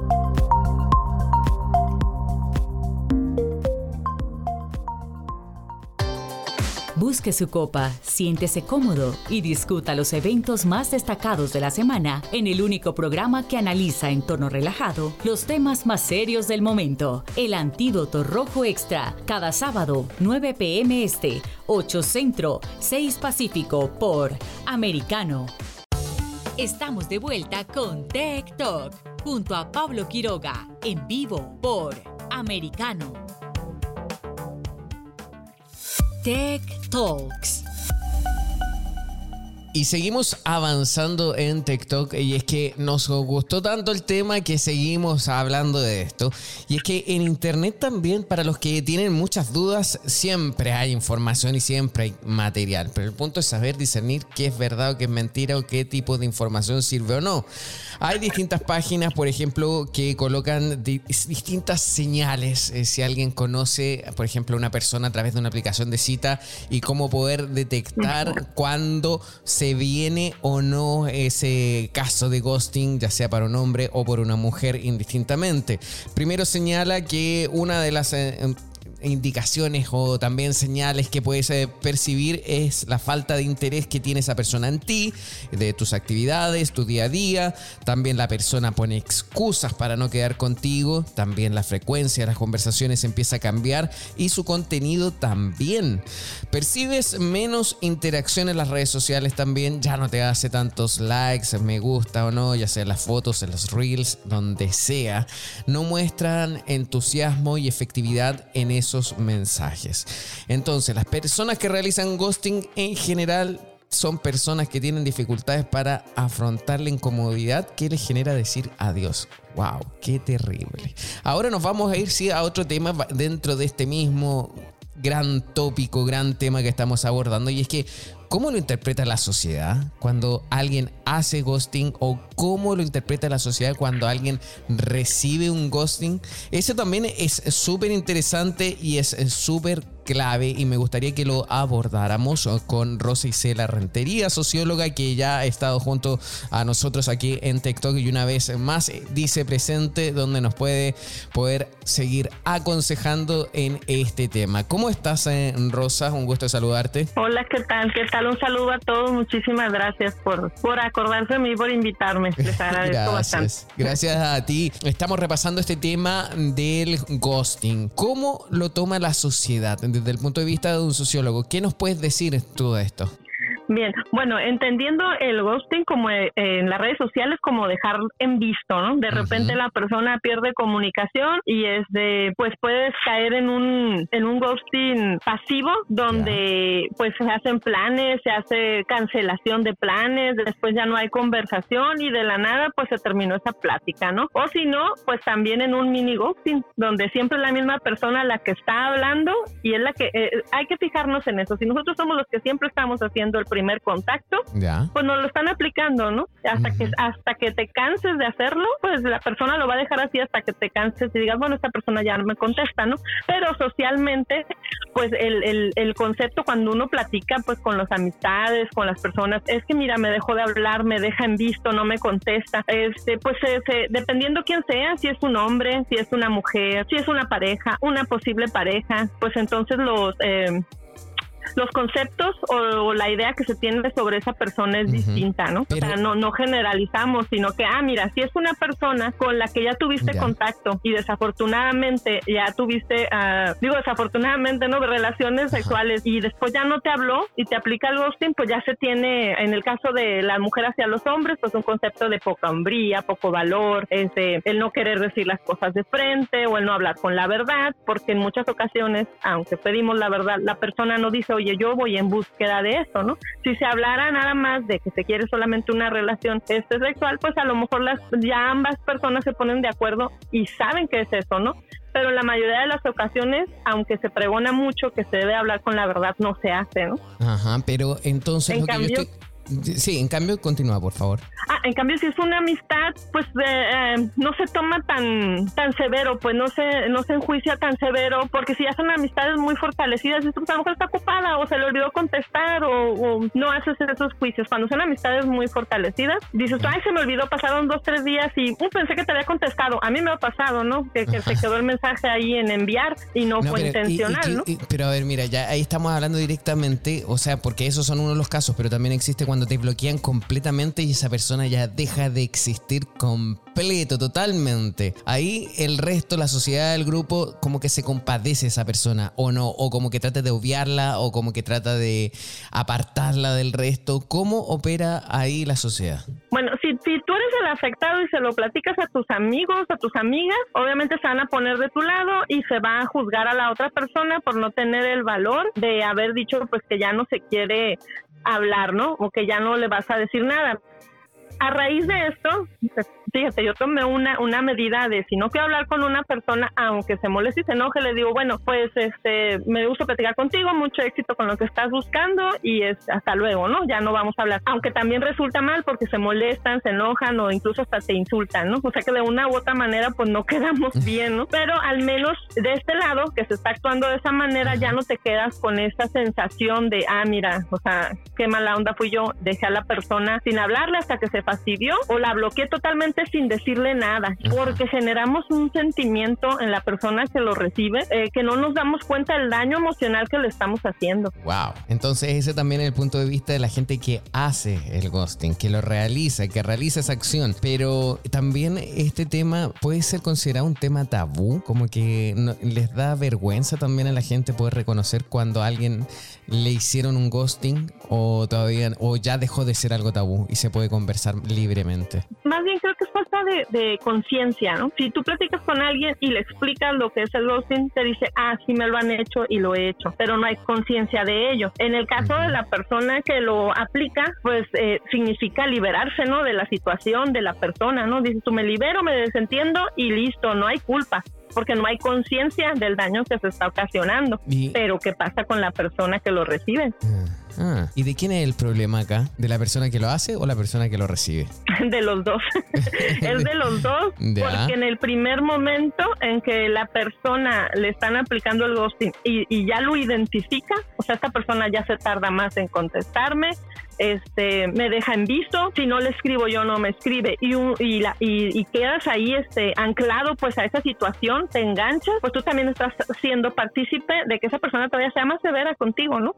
Speaker 2: Busque su copa, siéntese cómodo y discuta los eventos más destacados de la semana en el único programa que analiza en tono relajado los temas más serios del momento. El Antídoto Rojo Extra, cada sábado, 9 pm este, 8 Centro, 6 Pacífico por Americano. Estamos de vuelta con Tech Talk junto a Pablo Quiroga en vivo por Americano. Tech Talks.
Speaker 1: Y seguimos avanzando en TikTok y es que nos gustó tanto el tema que seguimos hablando de esto. Y es que en Internet también, para los que tienen muchas dudas, siempre hay información y siempre hay material. Pero el punto es saber discernir qué es verdad o qué es mentira o qué tipo de información sirve o no. Hay distintas páginas, por ejemplo, que colocan distintas señales. Eh, si alguien conoce, por ejemplo, una persona a través de una aplicación de cita y cómo poder detectar cuando se se viene o no ese caso de ghosting, ya sea para un hombre o por una mujer indistintamente. Primero señala que una de las eh, indicaciones o también señales que puedes eh, percibir es la falta de interés que tiene esa persona en ti, de tus actividades, tu día a día. También la persona pone excusas para no quedar contigo. También la frecuencia de las conversaciones empieza a cambiar y su contenido también. Percibes menos interacción en las redes sociales también. Ya no te hace tantos likes, me gusta o no, ya sea en las fotos, en los reels, donde sea. No muestran entusiasmo y efectividad en eso mensajes. Entonces, las personas que realizan ghosting en general son personas que tienen dificultades para afrontar la incomodidad que les genera decir adiós. ¡Wow! ¡Qué terrible! Ahora nos vamos a ir sí, a otro tema dentro de este mismo gran tópico, gran tema que estamos abordando y es que ¿Cómo lo interpreta la sociedad cuando alguien hace ghosting o cómo lo interpreta la sociedad cuando alguien recibe un ghosting? Eso también es súper interesante y es súper clave y me gustaría que lo abordáramos con Rosa Isela Rentería, socióloga que ya ha estado junto a nosotros aquí en TikTok y una vez más dice presente donde nos puede poder seguir aconsejando en este tema. ¿Cómo estás, eh, Rosa? Un gusto saludarte.
Speaker 5: Hola, ¿qué tal? ¿Qué tal? Un saludo a todos. Muchísimas gracias por, por acordarse de mí, por invitarme. Les agradezco bastante.
Speaker 1: Gracias a ti. Estamos repasando este tema del ghosting. ¿Cómo lo toma la sociedad? Desde el punto de vista de un sociólogo. ¿Qué nos puedes decir de todo esto?
Speaker 5: Bien, bueno, entendiendo el ghosting como eh, en las redes sociales como dejar en visto, ¿no? De repente la persona pierde comunicación y es de, pues puedes caer en un en un ghosting pasivo donde pues se hacen planes, se hace cancelación de planes, después ya no hay conversación y de la nada pues se terminó esa plática, ¿no? O si no, pues también en un mini ghosting donde siempre es la misma persona la que está hablando y es la que eh, hay que fijarnos en eso. Si nosotros somos los que siempre estamos haciendo el primer contacto, pues nos lo están aplicando, ¿no? Hasta que hasta que te canses de hacerlo, pues la persona lo va a dejar así hasta que te canses y digas, bueno, esta persona ya no me contesta, ¿no? Pero socialmente, pues el, el, el concepto cuando uno platica pues con las amistades, con las personas, es que mira, me dejó de hablar, me deja en visto, no me contesta, este, pues dependiendo quién sea, si es un hombre, si es una mujer, si es una pareja, una posible pareja, pues entonces los eh, los conceptos o, la idea que se tiene sobre esa persona es distinta, ¿no? o sea, no, no generalizamos, sino que, ah, mira, si es una persona con la que ya tuviste contacto y desafortunadamente ya tuviste, uh, digo desafortunadamente, ¿no? Relaciones sexuales y después ya no te habló y te aplica el ghosting, pues ya se tiene, en el caso de la mujer hacia los hombres, pues un concepto de poca hombría, poco valor, este, el no querer decir las cosas de frente o el no hablar con la verdad, porque en muchas ocasiones, aunque pedimos la verdad, la persona no dice, oye, yo voy en búsqueda de eso, ¿no? Si se hablara nada más de que se quiere solamente una relación este sexual, pues a lo mejor las ya ambas personas se ponen de acuerdo y saben que es eso, ¿no? Pero en la mayoría de las ocasiones, aunque se pregona mucho que se debe hablar con la verdad, no se hace, ¿no?
Speaker 1: Ajá, pero entonces en cambio, Sí, en cambio, continúa, por favor.
Speaker 5: Ah, en cambio, si es una amistad, pues eh, no se toma tan tan severo, pues no se no se enjuicia tan severo, porque si ya son amistades muy fortalecidas, pues a lo mejor está ocupada o se le olvidó contestar o, no haces esos juicios. Cuando son amistades muy fortalecidas, dices, ay, se me olvidó, pasaron dos, tres días y uh, pensé que te había contestado. A mí me ha pasado, ¿no? Que, se quedó el mensaje ahí en enviar y no, fue intencional, ¿no?
Speaker 1: pero a ver, mira, ya ahí estamos hablando directamente, o sea, porque esos son uno de los casos, pero también existe cuando te bloquean completamente y esa persona ya deja de existir completo, totalmente. Ahí el resto, la sociedad, el grupo, como que se compadece esa persona o no, o como que trata de obviarla o como que trata de apartarla del resto. ¿Cómo opera ahí la sociedad?
Speaker 5: Bueno, si, si tú eres el afectado y se lo platicas a tus amigos, a tus amigas, obviamente se van a poner de tu lado y se va a juzgar a la otra persona por no tener el valor de haber dicho pues que ya no se quiere hablar, ¿no? O que ya no le vas a decir nada. A raíz de esto, fíjate, yo tomé una, una medida de si no quiero hablar con una persona, aunque se moleste y se enoje, le digo, bueno, pues este, me gusta platicar contigo, mucho éxito con lo que estás buscando y es, hasta luego, ¿no? Ya no vamos a hablar. Aunque también resulta mal porque se molestan, se enojan o incluso hasta te insultan, ¿no? O sea que de una u otra manera pues no quedamos bien, ¿no? Pero al menos de este lado que se está actuando de esa manera ya no te quedas con esa sensación de, ah, mira, o sea, qué mala onda fui yo, dejé a la persona sin hablarle hasta que se fastidió o la bloqueé totalmente sin decirle nada, porque generamos un sentimiento en la persona que lo recibe eh, que no nos damos cuenta del daño emocional que le estamos haciendo.
Speaker 1: Wow. Entonces ese también es el punto de vista de la gente que hace el ghosting, que lo realiza, que realiza esa acción. Pero también este tema puede ser considerado un tema tabú, como que les da vergüenza también a la gente poder reconocer cuando a alguien le hicieron un ghosting o todavía o ya dejó de ser algo tabú y se puede conversar libremente.
Speaker 5: Más bien creo que es falta de, de conciencia, ¿no? Si tú platicas con alguien y le explicas lo que es el ghosting, te dice, ah, sí me lo han hecho y lo he hecho, pero no hay conciencia de ello. En el caso de la persona que lo aplica, pues eh, significa liberarse, ¿no? De la situación, de la persona, ¿no? Dices, tú me libero, me desentiendo y listo, no hay culpa porque no hay conciencia del daño que se está ocasionando. Pero ¿qué pasa con la persona que lo recibe?
Speaker 1: Ah, ah. ¿Y de quién es el problema acá? ¿De la persona que lo hace o la persona que lo recibe?
Speaker 5: De los dos. es de los dos, porque en el primer momento en que la persona le están aplicando el ghosting y, y ya lo identifica, o sea, esta persona ya se tarda más en contestarme, este, me deja en visto, si no le escribo yo no me escribe y, y, la, y, quedas ahí este, anclado pues a esa situación, te enganchas, pues tú también estás siendo partícipe de que esa persona todavía sea más severa contigo, ¿no?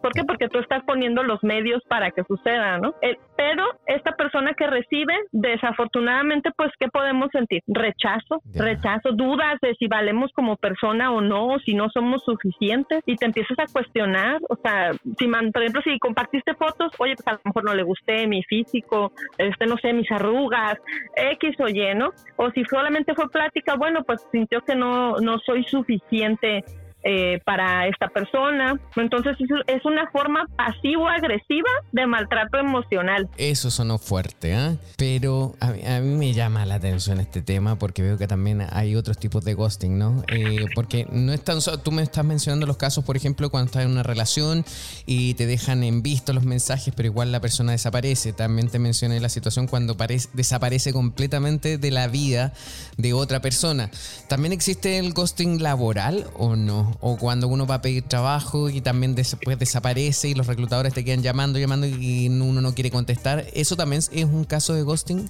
Speaker 5: ¿Por qué? Porque tú estás poniendo los medios para que suceda, ¿no? Eh, pero esta persona que recibe, desafortunadamente, pues, ¿qué podemos sentir? Rechazo, rechazo, dudas de si valemos como persona o no, o si no somos suficientes y te empiezas a cuestionar, o sea, si, por ejemplo, si compartiste fotos, oye, pues a lo mejor no le gusté mi físico, este, no sé, mis arrugas, X o Y, ¿no? O si solamente fue plática, bueno, pues sintió que no, no soy suficiente eh, para esta persona. Entonces es una forma pasivo-agresiva de maltrato emocional.
Speaker 1: Eso sonó fuerte, ¿eh? pero a mí, me llama la atención este tema porque veo que también hay otros tipos de ghosting, ¿no? Eh, porque no es tan solo, tú me estás mencionando los casos, por ejemplo, cuando estás en una relación y te dejan en visto los mensajes, pero igual la persona desaparece. También te mencioné la situación cuando desaparece completamente de la vida de otra persona. ¿También existe el ghosting laboral o no? O cuando uno va a pedir trabajo y también después desaparece y los reclutadores te quedan llamando, llamando y uno no quiere contestar. ¿Eso también es un caso de ghosting?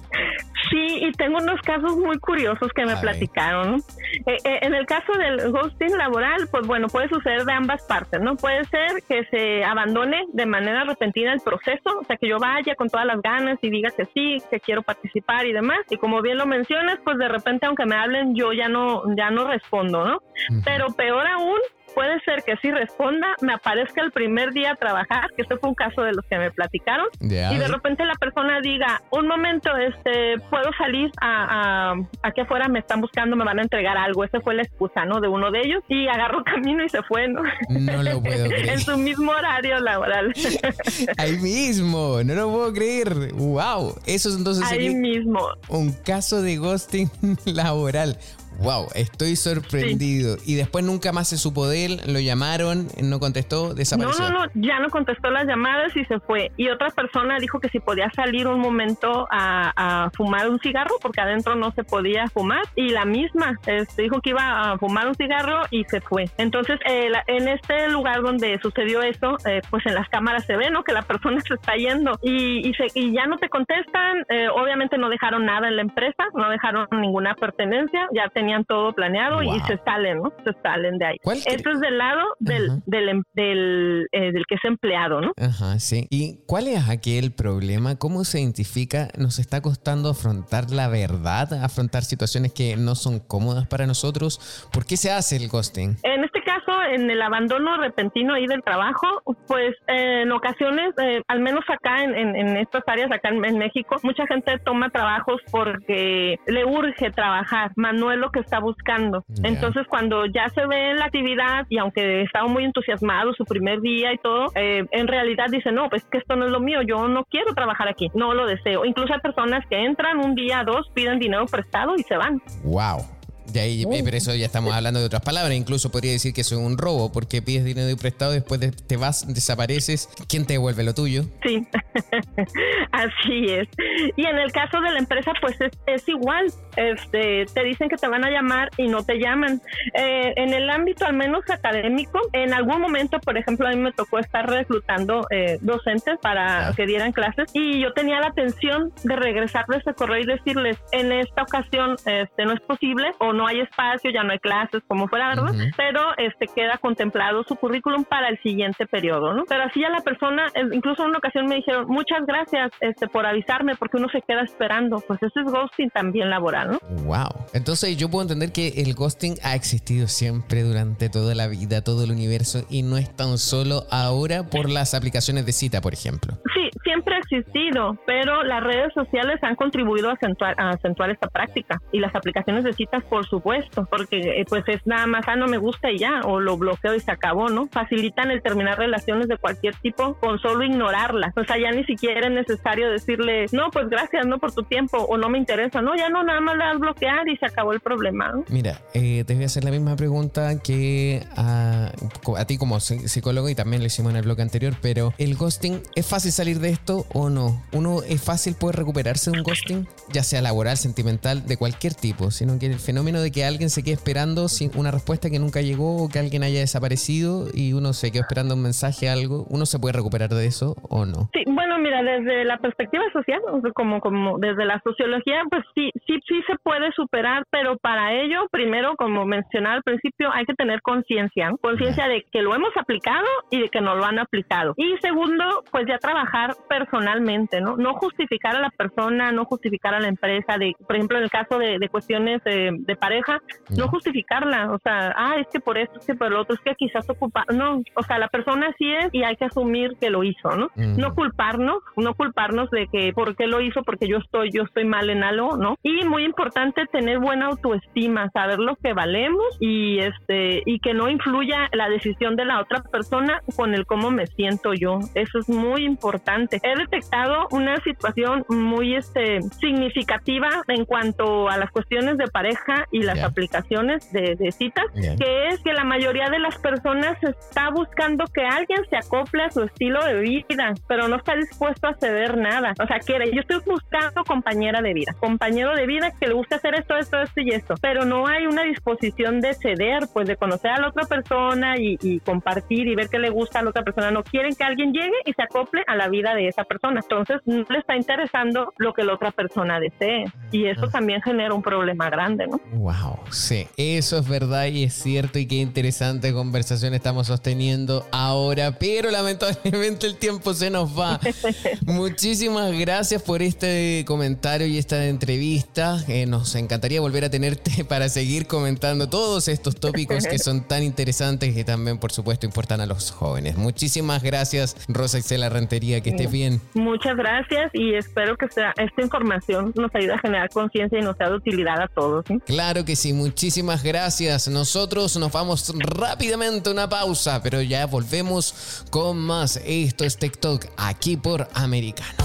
Speaker 5: Y tengo unos casos muy curiosos que me platicaron. Eh, eh, en el caso del ghosting laboral, pues bueno, puede suceder de ambas partes, ¿no? Puede ser que se abandone de manera repentina el proceso, o sea, que yo vaya con todas las ganas y diga que sí, que quiero participar y demás. Y como bien lo mencionas, pues de repente, aunque me hablen, yo ya no, ya no respondo, ¿no? Pero peor aún, puede ser que si responda, me aparezca el primer día a trabajar, que este fue un caso de los que me platicaron, y de repente la persona diga, un momento, este, puedo salir a, aquí afuera, me están buscando, me van a entregar algo. Esa fue la excusa, ¿no? De uno de ellos, y agarró camino y se fue, ¿no?
Speaker 1: No lo puedo creer.
Speaker 5: en su mismo horario laboral.
Speaker 1: Ahí mismo, no lo puedo creer. Wow, eso es entonces
Speaker 5: Ahí mismo.
Speaker 1: un caso de ghosting laboral. Wow, estoy sorprendido. Y después nunca más se supo de él, lo llamaron, no contestó, desapareció.
Speaker 5: No, no, no, ya no contestó las llamadas y se fue. Y otra persona dijo que si podía salir un momento a, fumar un cigarro, porque adentro no se podía fumar. Y la misma este, dijo que iba a fumar un cigarro y se fue. Entonces, eh, en este lugar donde sucedió eso, eh, pues en las cámaras se ve, ¿no? Que la persona se está yendo y, y, se, y ya no te contestan. Eh, obviamente no dejaron nada en la empresa, no dejaron ninguna pertenencia, ya te tenían todo planeado y se salen, ¿no? Se salen de ahí. Esto es del lado del, del, em, del, eh, del, que es empleado, ¿no?
Speaker 1: Ajá, sí. ¿Y cuál es aquel problema? ¿Cómo se identifica? ¿Nos está costando afrontar la verdad? ¿Afrontar situaciones que no son cómodas para nosotros? ¿Por qué se hace el ghosting?
Speaker 5: En este caso, en el abandono repentino ahí del trabajo, pues eh, en ocasiones, eh, al menos acá en, en, estas áreas, acá en, México, mucha gente toma trabajos porque le urge trabajar, Manuel lo que está buscando. Entonces, cuando ya se ve en la actividad y aunque estaba muy entusiasmado su primer día y todo, eh, en realidad dice, no, pues que esto no es lo mío, yo no quiero trabajar aquí, no lo deseo. Incluso hay personas que entran un día, dos, piden dinero prestado y se van.
Speaker 1: Wow. De ahí, pero eso ya estamos hablando de otras palabras. Incluso podría decir que eso es un robo, porque pides dinero prestado, después te vas, desapareces. ¿Quién te devuelve lo tuyo?
Speaker 5: Sí, así es. Y en el caso de la empresa, pues es, igual. Este, te dicen que te van a llamar y no te llaman. Eh, en el ámbito, al menos académico, en algún momento, por ejemplo, a mí me tocó estar reclutando eh, docentes para que dieran clases y yo tenía la atención de regresarles ese correo y decirles, en esta ocasión este, no es posible o no hay espacio, ya no hay clases, como fuera, ¿verdad? Pero este queda contemplado su currículum para el siguiente periodo, ¿no? Pero así a la persona, incluso en una ocasión me dijeron, muchas gracias este, por avisarme, porque uno se queda esperando. Pues eso es ghosting también laboral, ¿no?
Speaker 1: Wow. Entonces yo puedo entender que el ghosting ha existido siempre durante toda la vida, todo el universo, y no es tan solo ahora por las aplicaciones de cita, por ejemplo.
Speaker 5: Sí, siempre ha existido, pero las redes sociales han contribuido a acentuar, a acentuar esta práctica y las aplicaciones de citas, por supuesto, porque eh, pues es nada más, ah, no me gusta y ya, o lo bloqueo y se acabó, ¿no? Facilitan el terminar relaciones de cualquier tipo con solo ignorarlas. O sea, ya ni siquiera es necesario decirle, no, pues gracias, no por tu tiempo, o no me interesa, no, ya no, nada más das bloquear y se acabó el problema.
Speaker 1: Mira, eh, te voy a hacer la misma pregunta que a, a ti como psicólogo y también lo hicimos en el bloque anterior, pero ¿el ghosting es fácil salir de esto o no? ¿Uno es fácil poder recuperarse de un ghosting, ya sea laboral, sentimental, de cualquier tipo, sino que el fenómeno de que alguien se quede esperando sin una respuesta que nunca llegó o que alguien haya desaparecido y uno se quedó esperando un mensaje, algo, ¿uno se puede recuperar de eso o no?
Speaker 5: Sí, bueno, mira, desde la perspectiva social, como, como desde la sociología, pues sí, sí, sí se puede superar, pero para ello, primero, como mencionaba al principio, hay que tener conciencia, conciencia de que lo hemos aplicado y de que no lo han aplicado. Y segundo, pues ya trabajar personalmente, ¿no? No justificar a la persona, no justificar a la empresa, de, por ejemplo, en el caso de, cuestiones de, pareja, no justificarla, o sea, ah, es que por esto, es que por lo otro, es que quizás ocupa, no, o sea, la persona sí es y hay que asumir que lo hizo, ¿no? No culparnos, no culparnos de que por qué lo hizo, porque yo estoy, yo estoy mal en algo, ¿no? Y muy importante tener buena autoestima, saber lo que valemos y este, y que no influya la decisión de la otra persona con el cómo me siento yo. Eso es muy importante. He detectado una situación muy este, significativa en cuanto a las cuestiones de pareja y las aplicaciones de, citas, que es que la mayoría de las personas está buscando que alguien se acople a su estilo de vida, pero no está dispuesto a ceder nada. O sea, quiere, yo estoy buscando compañera de vida, compañero de vida que le gusta hacer esto, esto, esto y esto, pero no hay una disposición de ceder, pues de conocer a la otra persona y, y compartir y ver qué le gusta a la otra persona. No quieren que alguien llegue y se acople a la vida de esa persona. Entonces, no le está interesando lo que la otra persona desee. Y eso también genera un problema grande, ¿no?
Speaker 1: Wow, sí, eso es verdad y es cierto y qué interesante conversación estamos sosteniendo ahora, pero lamentablemente el tiempo se nos va. Muchísimas gracias por este comentario y esta entrevista. Eh, nos encantaría volver a tenerte para seguir comentando todos estos tópicos que son tan interesantes y que también, por supuesto, importan a los jóvenes. Muchísimas gracias, Rosa Excela Rentería, que estés bien.
Speaker 5: Muchas gracias y espero que sea, esta información nos ayude a generar conciencia y nos sea de utilidad a todos.
Speaker 1: Claro que sí, muchísimas gracias. Nosotros nos vamos rápidamente a una pausa, pero ya volvemos con más. Esto es TikTok aquí por Americano.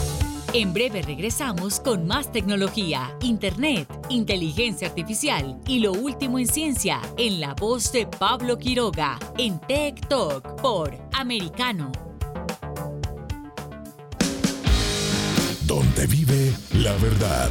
Speaker 2: En breve regresamos con más tecnología, internet, inteligencia artificial y lo último en ciencia en la voz de Pablo Quiroga en Tech Talk por Americano.
Speaker 4: Donde vive la verdad.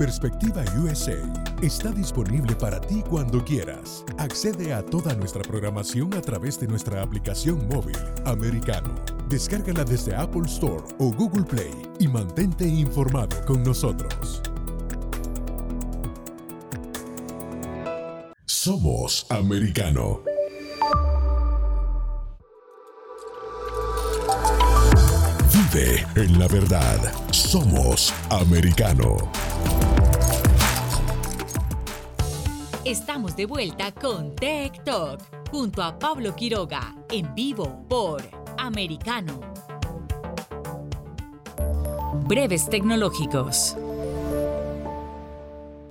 Speaker 4: Perspectiva USA está disponible para ti cuando quieras. Accede a toda nuestra programación a través de nuestra aplicación móvil americano. Descárgala desde Apple Store o Google Play y mantente informado con nosotros. Somos americano. Vive en la verdad. Somos americano.
Speaker 2: Estamos de vuelta con Tech Talk junto a Pablo Quiroga en vivo por Americano. Breves tecnológicos.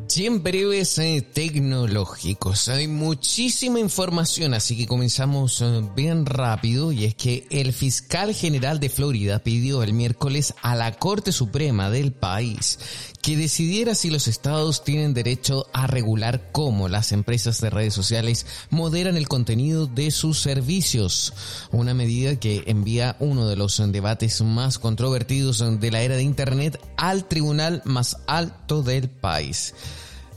Speaker 1: 100 breves eh, tecnológicos. Hay muchísima información, así que comenzamos eh, bien rápido. Y es que el fiscal general de Florida pidió el miércoles a la Corte Suprema del país que decidiera si los estados tienen derecho a regular cómo las empresas de redes sociales moderan el contenido de sus servicios. Una medida que envía uno de los debates más controvertidos de la era de Internet al tribunal más alto del país.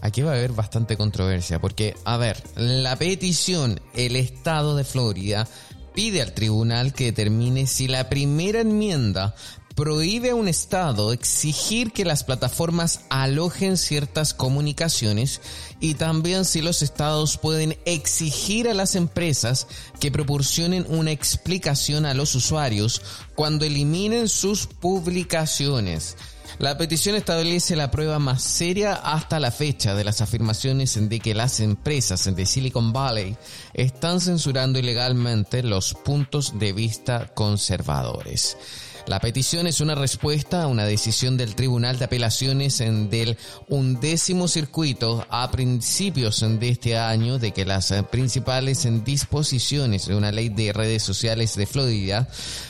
Speaker 1: Aquí va a haber bastante controversia porque, a ver, la petición, el estado de Florida pide al tribunal que determine si la primera enmienda prohíbe a un Estado exigir que las plataformas alojen ciertas comunicaciones y también si los Estados pueden exigir a las empresas que proporcionen una explicación a los usuarios cuando eliminen sus publicaciones. La petición establece la prueba más seria hasta la fecha de las afirmaciones de que las empresas de Silicon Valley están censurando ilegalmente los puntos de vista conservadores. La petición es una respuesta a una decisión del Tribunal de Apelaciones del undécimo circuito a principios de este año de que las principales disposiciones de una ley de redes sociales de Florida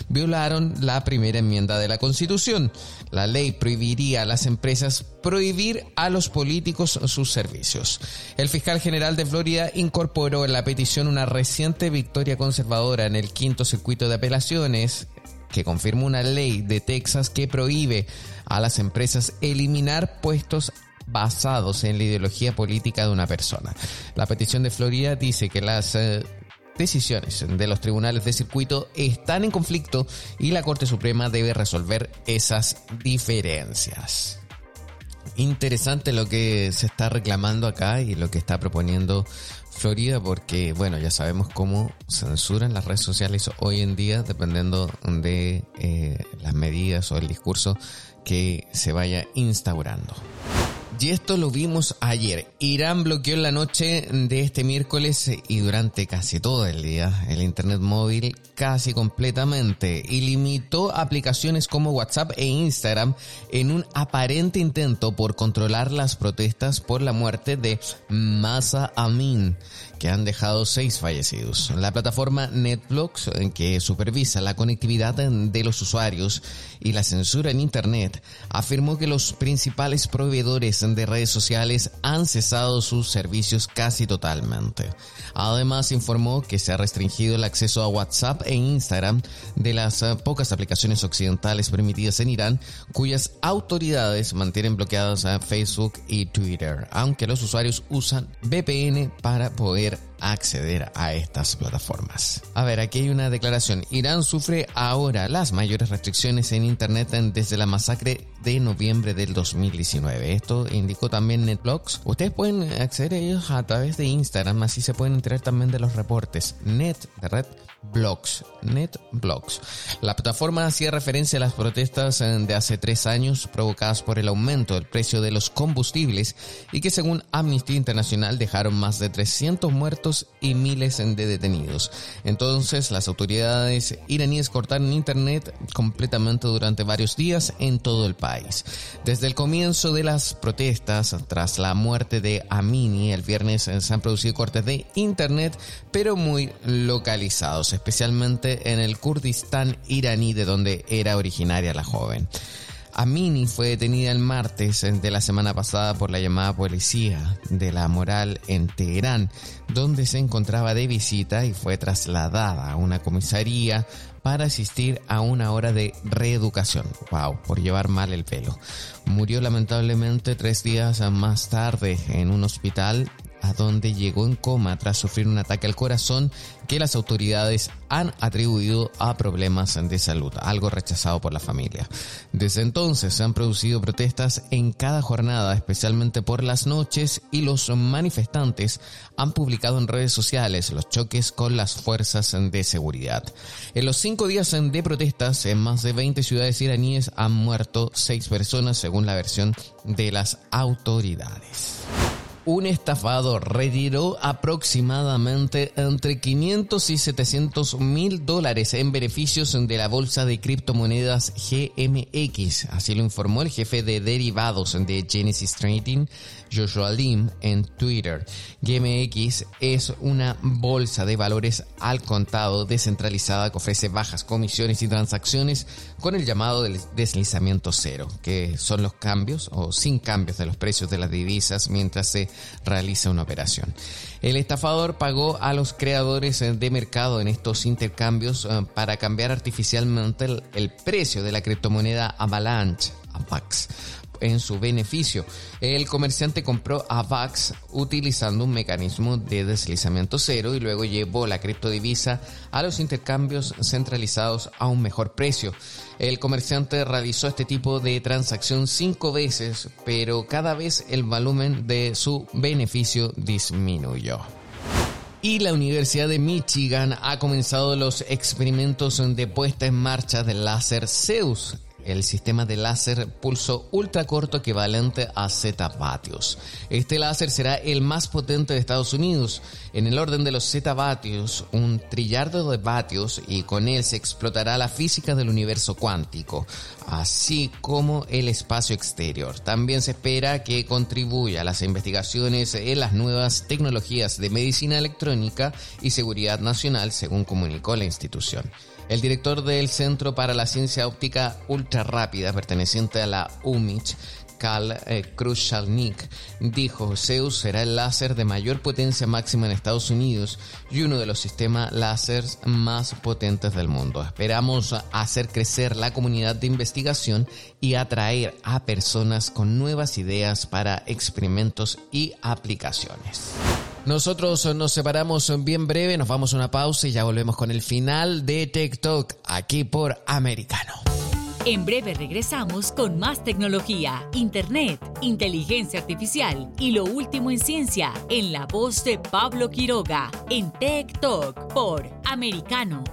Speaker 1: violaron la primera enmienda de la Constitución. La ley prohibiría a las empresas prohibir a los políticos sus servicios. El fiscal general de Florida incorporó en la petición una reciente victoria conservadora en el quinto circuito de apelaciones que confirma una ley de Texas que prohíbe a las empresas eliminar puestos basados en la ideología política de una persona. La petición de Florida dice que las eh, decisiones de los tribunales de circuito están en conflicto y la Corte Suprema debe resolver esas diferencias. Interesante lo que se está reclamando acá y lo que está proponiendo Florida porque, bueno, ya sabemos cómo censuran las redes sociales hoy en día dependiendo de eh, las medidas o el discurso que se vaya instaurando. Y esto lo vimos ayer. Irán bloqueó en la noche de este miércoles y durante casi todo el día el Internet móvil casi completamente y limitó aplicaciones como WhatsApp e Instagram en un aparente intento por controlar las protestas por la muerte de Masa Amin, que han dejado seis fallecidos. La plataforma NetBlocks, que supervisa la conectividad de los usuarios y la censura en Internet, afirmó que los principales proveedores de redes sociales han cesado sus servicios casi totalmente. Además, informó que se ha restringido el acceso a WhatsApp e Instagram de las eh, pocas aplicaciones occidentales permitidas en Irán, cuyas autoridades mantienen bloqueadas a Facebook y Twitter, aunque los usuarios usan VPN para poder acceder a estas plataformas. A ver, aquí hay una declaración. Irán sufre ahora las mayores restricciones en Internet desde la masacre de noviembre del 2019. Esto indicó también NetBlocks. Ustedes pueden acceder a ellos a través de Instagram, así se pueden enterar también de los reportes. Net de Red Blogs, NetBlocks. La plataforma hacía referencia a las protestas eh, de hace tres años provocadas por el aumento del precio de los combustibles y que según Amnistía Internacional dejaron más de 300 muertos y miles de detenidos. Entonces las autoridades iraníes cortaron internet completamente durante varios días en todo el país. Desde el comienzo de las protestas tras la muerte de Amini el viernes eh, se han producido cortes de internet pero muy localizados especialmente en el Kurdistán iraní de donde era originaria la joven. Amini fue detenida el martes de la semana pasada por la llamada policía de la moral en Teherán, donde se encontraba de visita y fue trasladada a una comisaría para asistir a una hora de reeducación. Wow, por llevar mal el pelo. Murió lamentablemente tres días más tarde en un hospital a donde llegó en coma tras sufrir un ataque al corazón que las autoridades han atribuido a problemas de salud, algo rechazado por la familia. Desde entonces se han producido protestas en cada jornada, especialmente por las noches, y los manifestantes han publicado en redes sociales los choques con las fuerzas de seguridad. En los cinco días de protestas, en más de 20 ciudades iraníes han muerto seis personas, según la versión de las autoridades un estafador retiró aproximadamente entre 500 y 700 mil dólares en beneficios de la bolsa de criptomonedas GMX. Así lo informó el jefe de derivados de Genesis Trading, Joshua Lim, en Twitter. GMX es una bolsa de valores al contado descentralizada que ofrece bajas comisiones y transacciones con el llamado deslizamiento cero, que son los cambios o sin cambios de los precios de las divisas mientras se realiza una operación. El estafador pagó a los creadores de mercado en estos intercambios eh, para cambiar artificialmente el, precio de la criptomoneda Avalanche, AVAX, en su beneficio. El comerciante compró AVAX utilizando un mecanismo de deslizamiento cero y luego llevó la criptodivisa a los intercambios centralizados a un mejor precio. El comerciante realizó este tipo de transacción cinco veces, pero cada vez el volumen de su beneficio disminuyó. Y la Universidad de Michigan ha comenzado los experimentos de puesta en marcha del láser Zeus el sistema de láser pulso ultracorto equivalente a Z vatios. Este láser será el más potente de Estados Unidos. En el orden de los Z vatios, un trillardo de vatios y con él se explotará la física del universo cuántico, así como el espacio exterior. También se espera que contribuya a las investigaciones en las nuevas tecnologías de medicina electrónica y seguridad nacional, según comunicó la institución. El director del Centro para la Ciencia Óptica Ultra Rápida, perteneciente a la UMICH, Karl eh, dijo, Zeus será el láser de mayor potencia máxima en Estados Unidos y uno de los sistemas láser más potentes del mundo. Esperamos hacer crecer la comunidad de investigación y atraer a personas con nuevas ideas para experimentos y aplicaciones. Nosotros nos separamos bien breve, nos vamos a una pausa y ya volvemos con el final de TikTok aquí por Americano.
Speaker 2: En breve regresamos con más tecnología, internet, inteligencia artificial y lo último en ciencia en la voz de Pablo Quiroga en TikTok por Americano.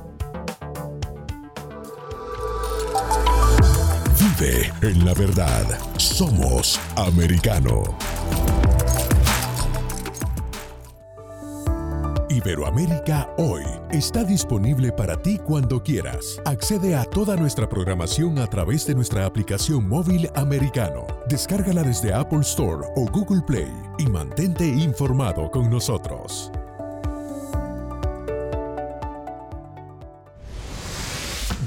Speaker 4: Vive en la verdad. Somos americano. Iberoamérica Hoy está disponible para ti cuando quieras. Accede a toda nuestra programación a través de nuestra aplicación móvil americano. Descárgala desde Apple Store o Google Play y mantente informado con nosotros.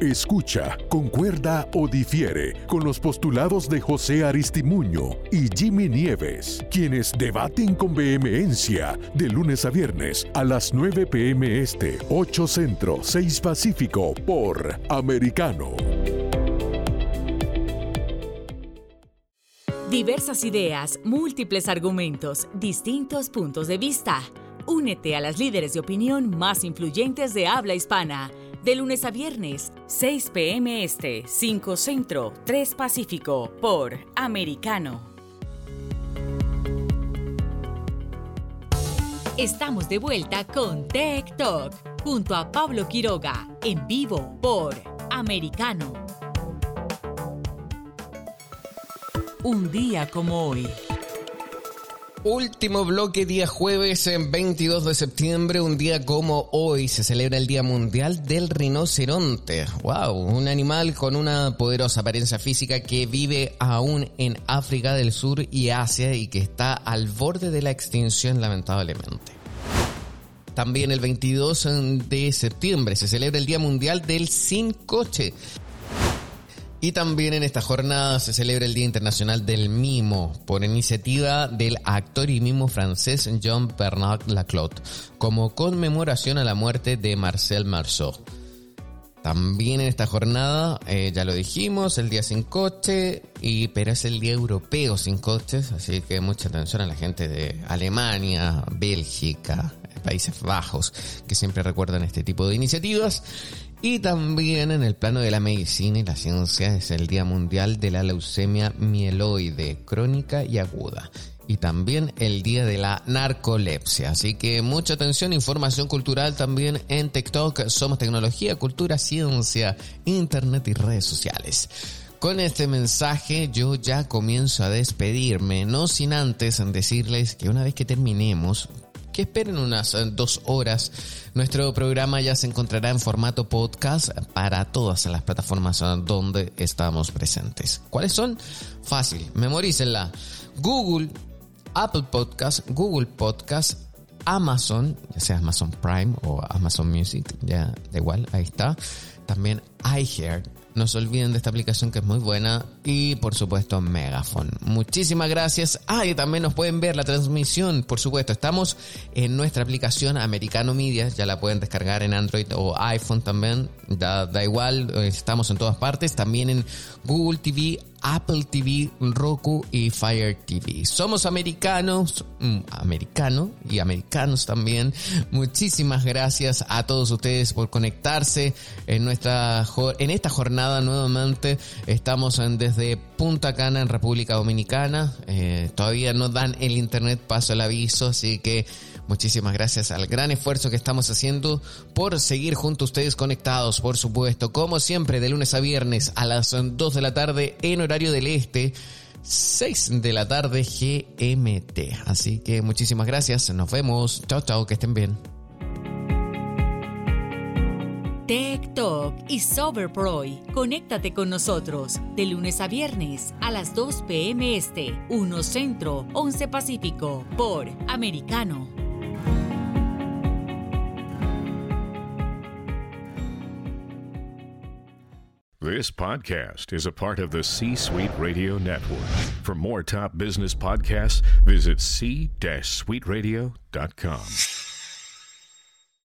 Speaker 4: Escucha, concuerda o difiere con los postulados de José Aristimuño y Jimmy Nieves, quienes debaten con vehemencia de lunes a viernes a las 9 pm este, 8 centro, 6 pacífico por Americano.
Speaker 2: Diversas ideas, múltiples argumentos, distintos puntos de vista. Únete a las líderes de opinión más influyentes de habla hispana de lunes a viernes, 6 p.m. Este, 5 Centro, 3 Pacífico, por Americano. Estamos de vuelta con Tech Talk, junto a Pablo Quiroga, en vivo por Americano. Un día como hoy.
Speaker 1: Último bloque, día jueves 22 de septiembre, un día como hoy se celebra el Día Mundial del Rinoceronte. ¡Wow! Un animal con una poderosa apariencia física que vive aún en África del Sur y Asia y que está al borde de la extinción lamentablemente. También el 22 de septiembre se celebra el Día Mundial del Sin Coche. Y también en esta jornada se celebra el Día Internacional del Mimo, por iniciativa del actor y mimo francés Jean-Bernard Laclotte, como conmemoración a la muerte de Marcel Marceau. También en esta jornada, eh, ya lo dijimos, el día sin coche, y, pero es el día europeo sin coches, así que mucha atención a la gente de Alemania, Bélgica, Países Bajos, que siempre recuerdan este tipo de iniciativas. Y también en el plano de la medicina y la ciencia es el Día Mundial de la Leucemia Mieloide, crónica y aguda. Y también el Día de la Narcolepsia. Así que mucha atención, información cultural también en TikTok. Somos tecnología, cultura, ciencia, internet y redes sociales. Con este mensaje yo ya comienzo a despedirme, no sin antes decirles que una vez que terminemos que esperen unas eh, dos horas. Nuestro programa ya se encontrará en formato podcast para todas las plataformas eh, donde estamos presentes. ¿Cuáles son? Fácil, memorícenla. Google, Apple Podcast, Google Podcast, Amazon, ya sea Amazon Prime o Amazon Music, ya da igual, ahí está. También iHeart, no se olviden de esta aplicación que es muy buena. Y por supuesto Megafon. Muchísimas gracias. Ah, y también nos pueden ver la transmisión, por supuesto. Estamos en nuestra aplicación Americano Media. Ya la pueden descargar en Android o iPhone también. Da, da igual, estamos en todas partes. También en Google TV, Apple TV, Roku y Fire TV. Somos americanos, mm, americano y americanos también. Muchísimas gracias a todos ustedes por conectarse en nuestra en esta jornada nuevamente. Estamos en, desde Punta Cana en República Dominicana. Eh, todavía no dan el internet paso el aviso, así que Muchísimas gracias al gran esfuerzo que estamos haciendo por seguir junto a ustedes conectados, por supuesto, como siempre, de lunes a viernes a las 2 de la tarde en horario del este. 6 de la tarde GMT. Así que muchísimas gracias. Nos vemos. Chao, chao. Que estén bien.
Speaker 2: Tech Talk y Soberproy. Conéctate con nosotros de lunes a viernes a las 2 p.m. Este, 1 Centro, 11 Pacífico, por Americano.
Speaker 4: This podcast is a part of the C Suite Radio Network. For more top business podcasts, visit c-suiteradio.com.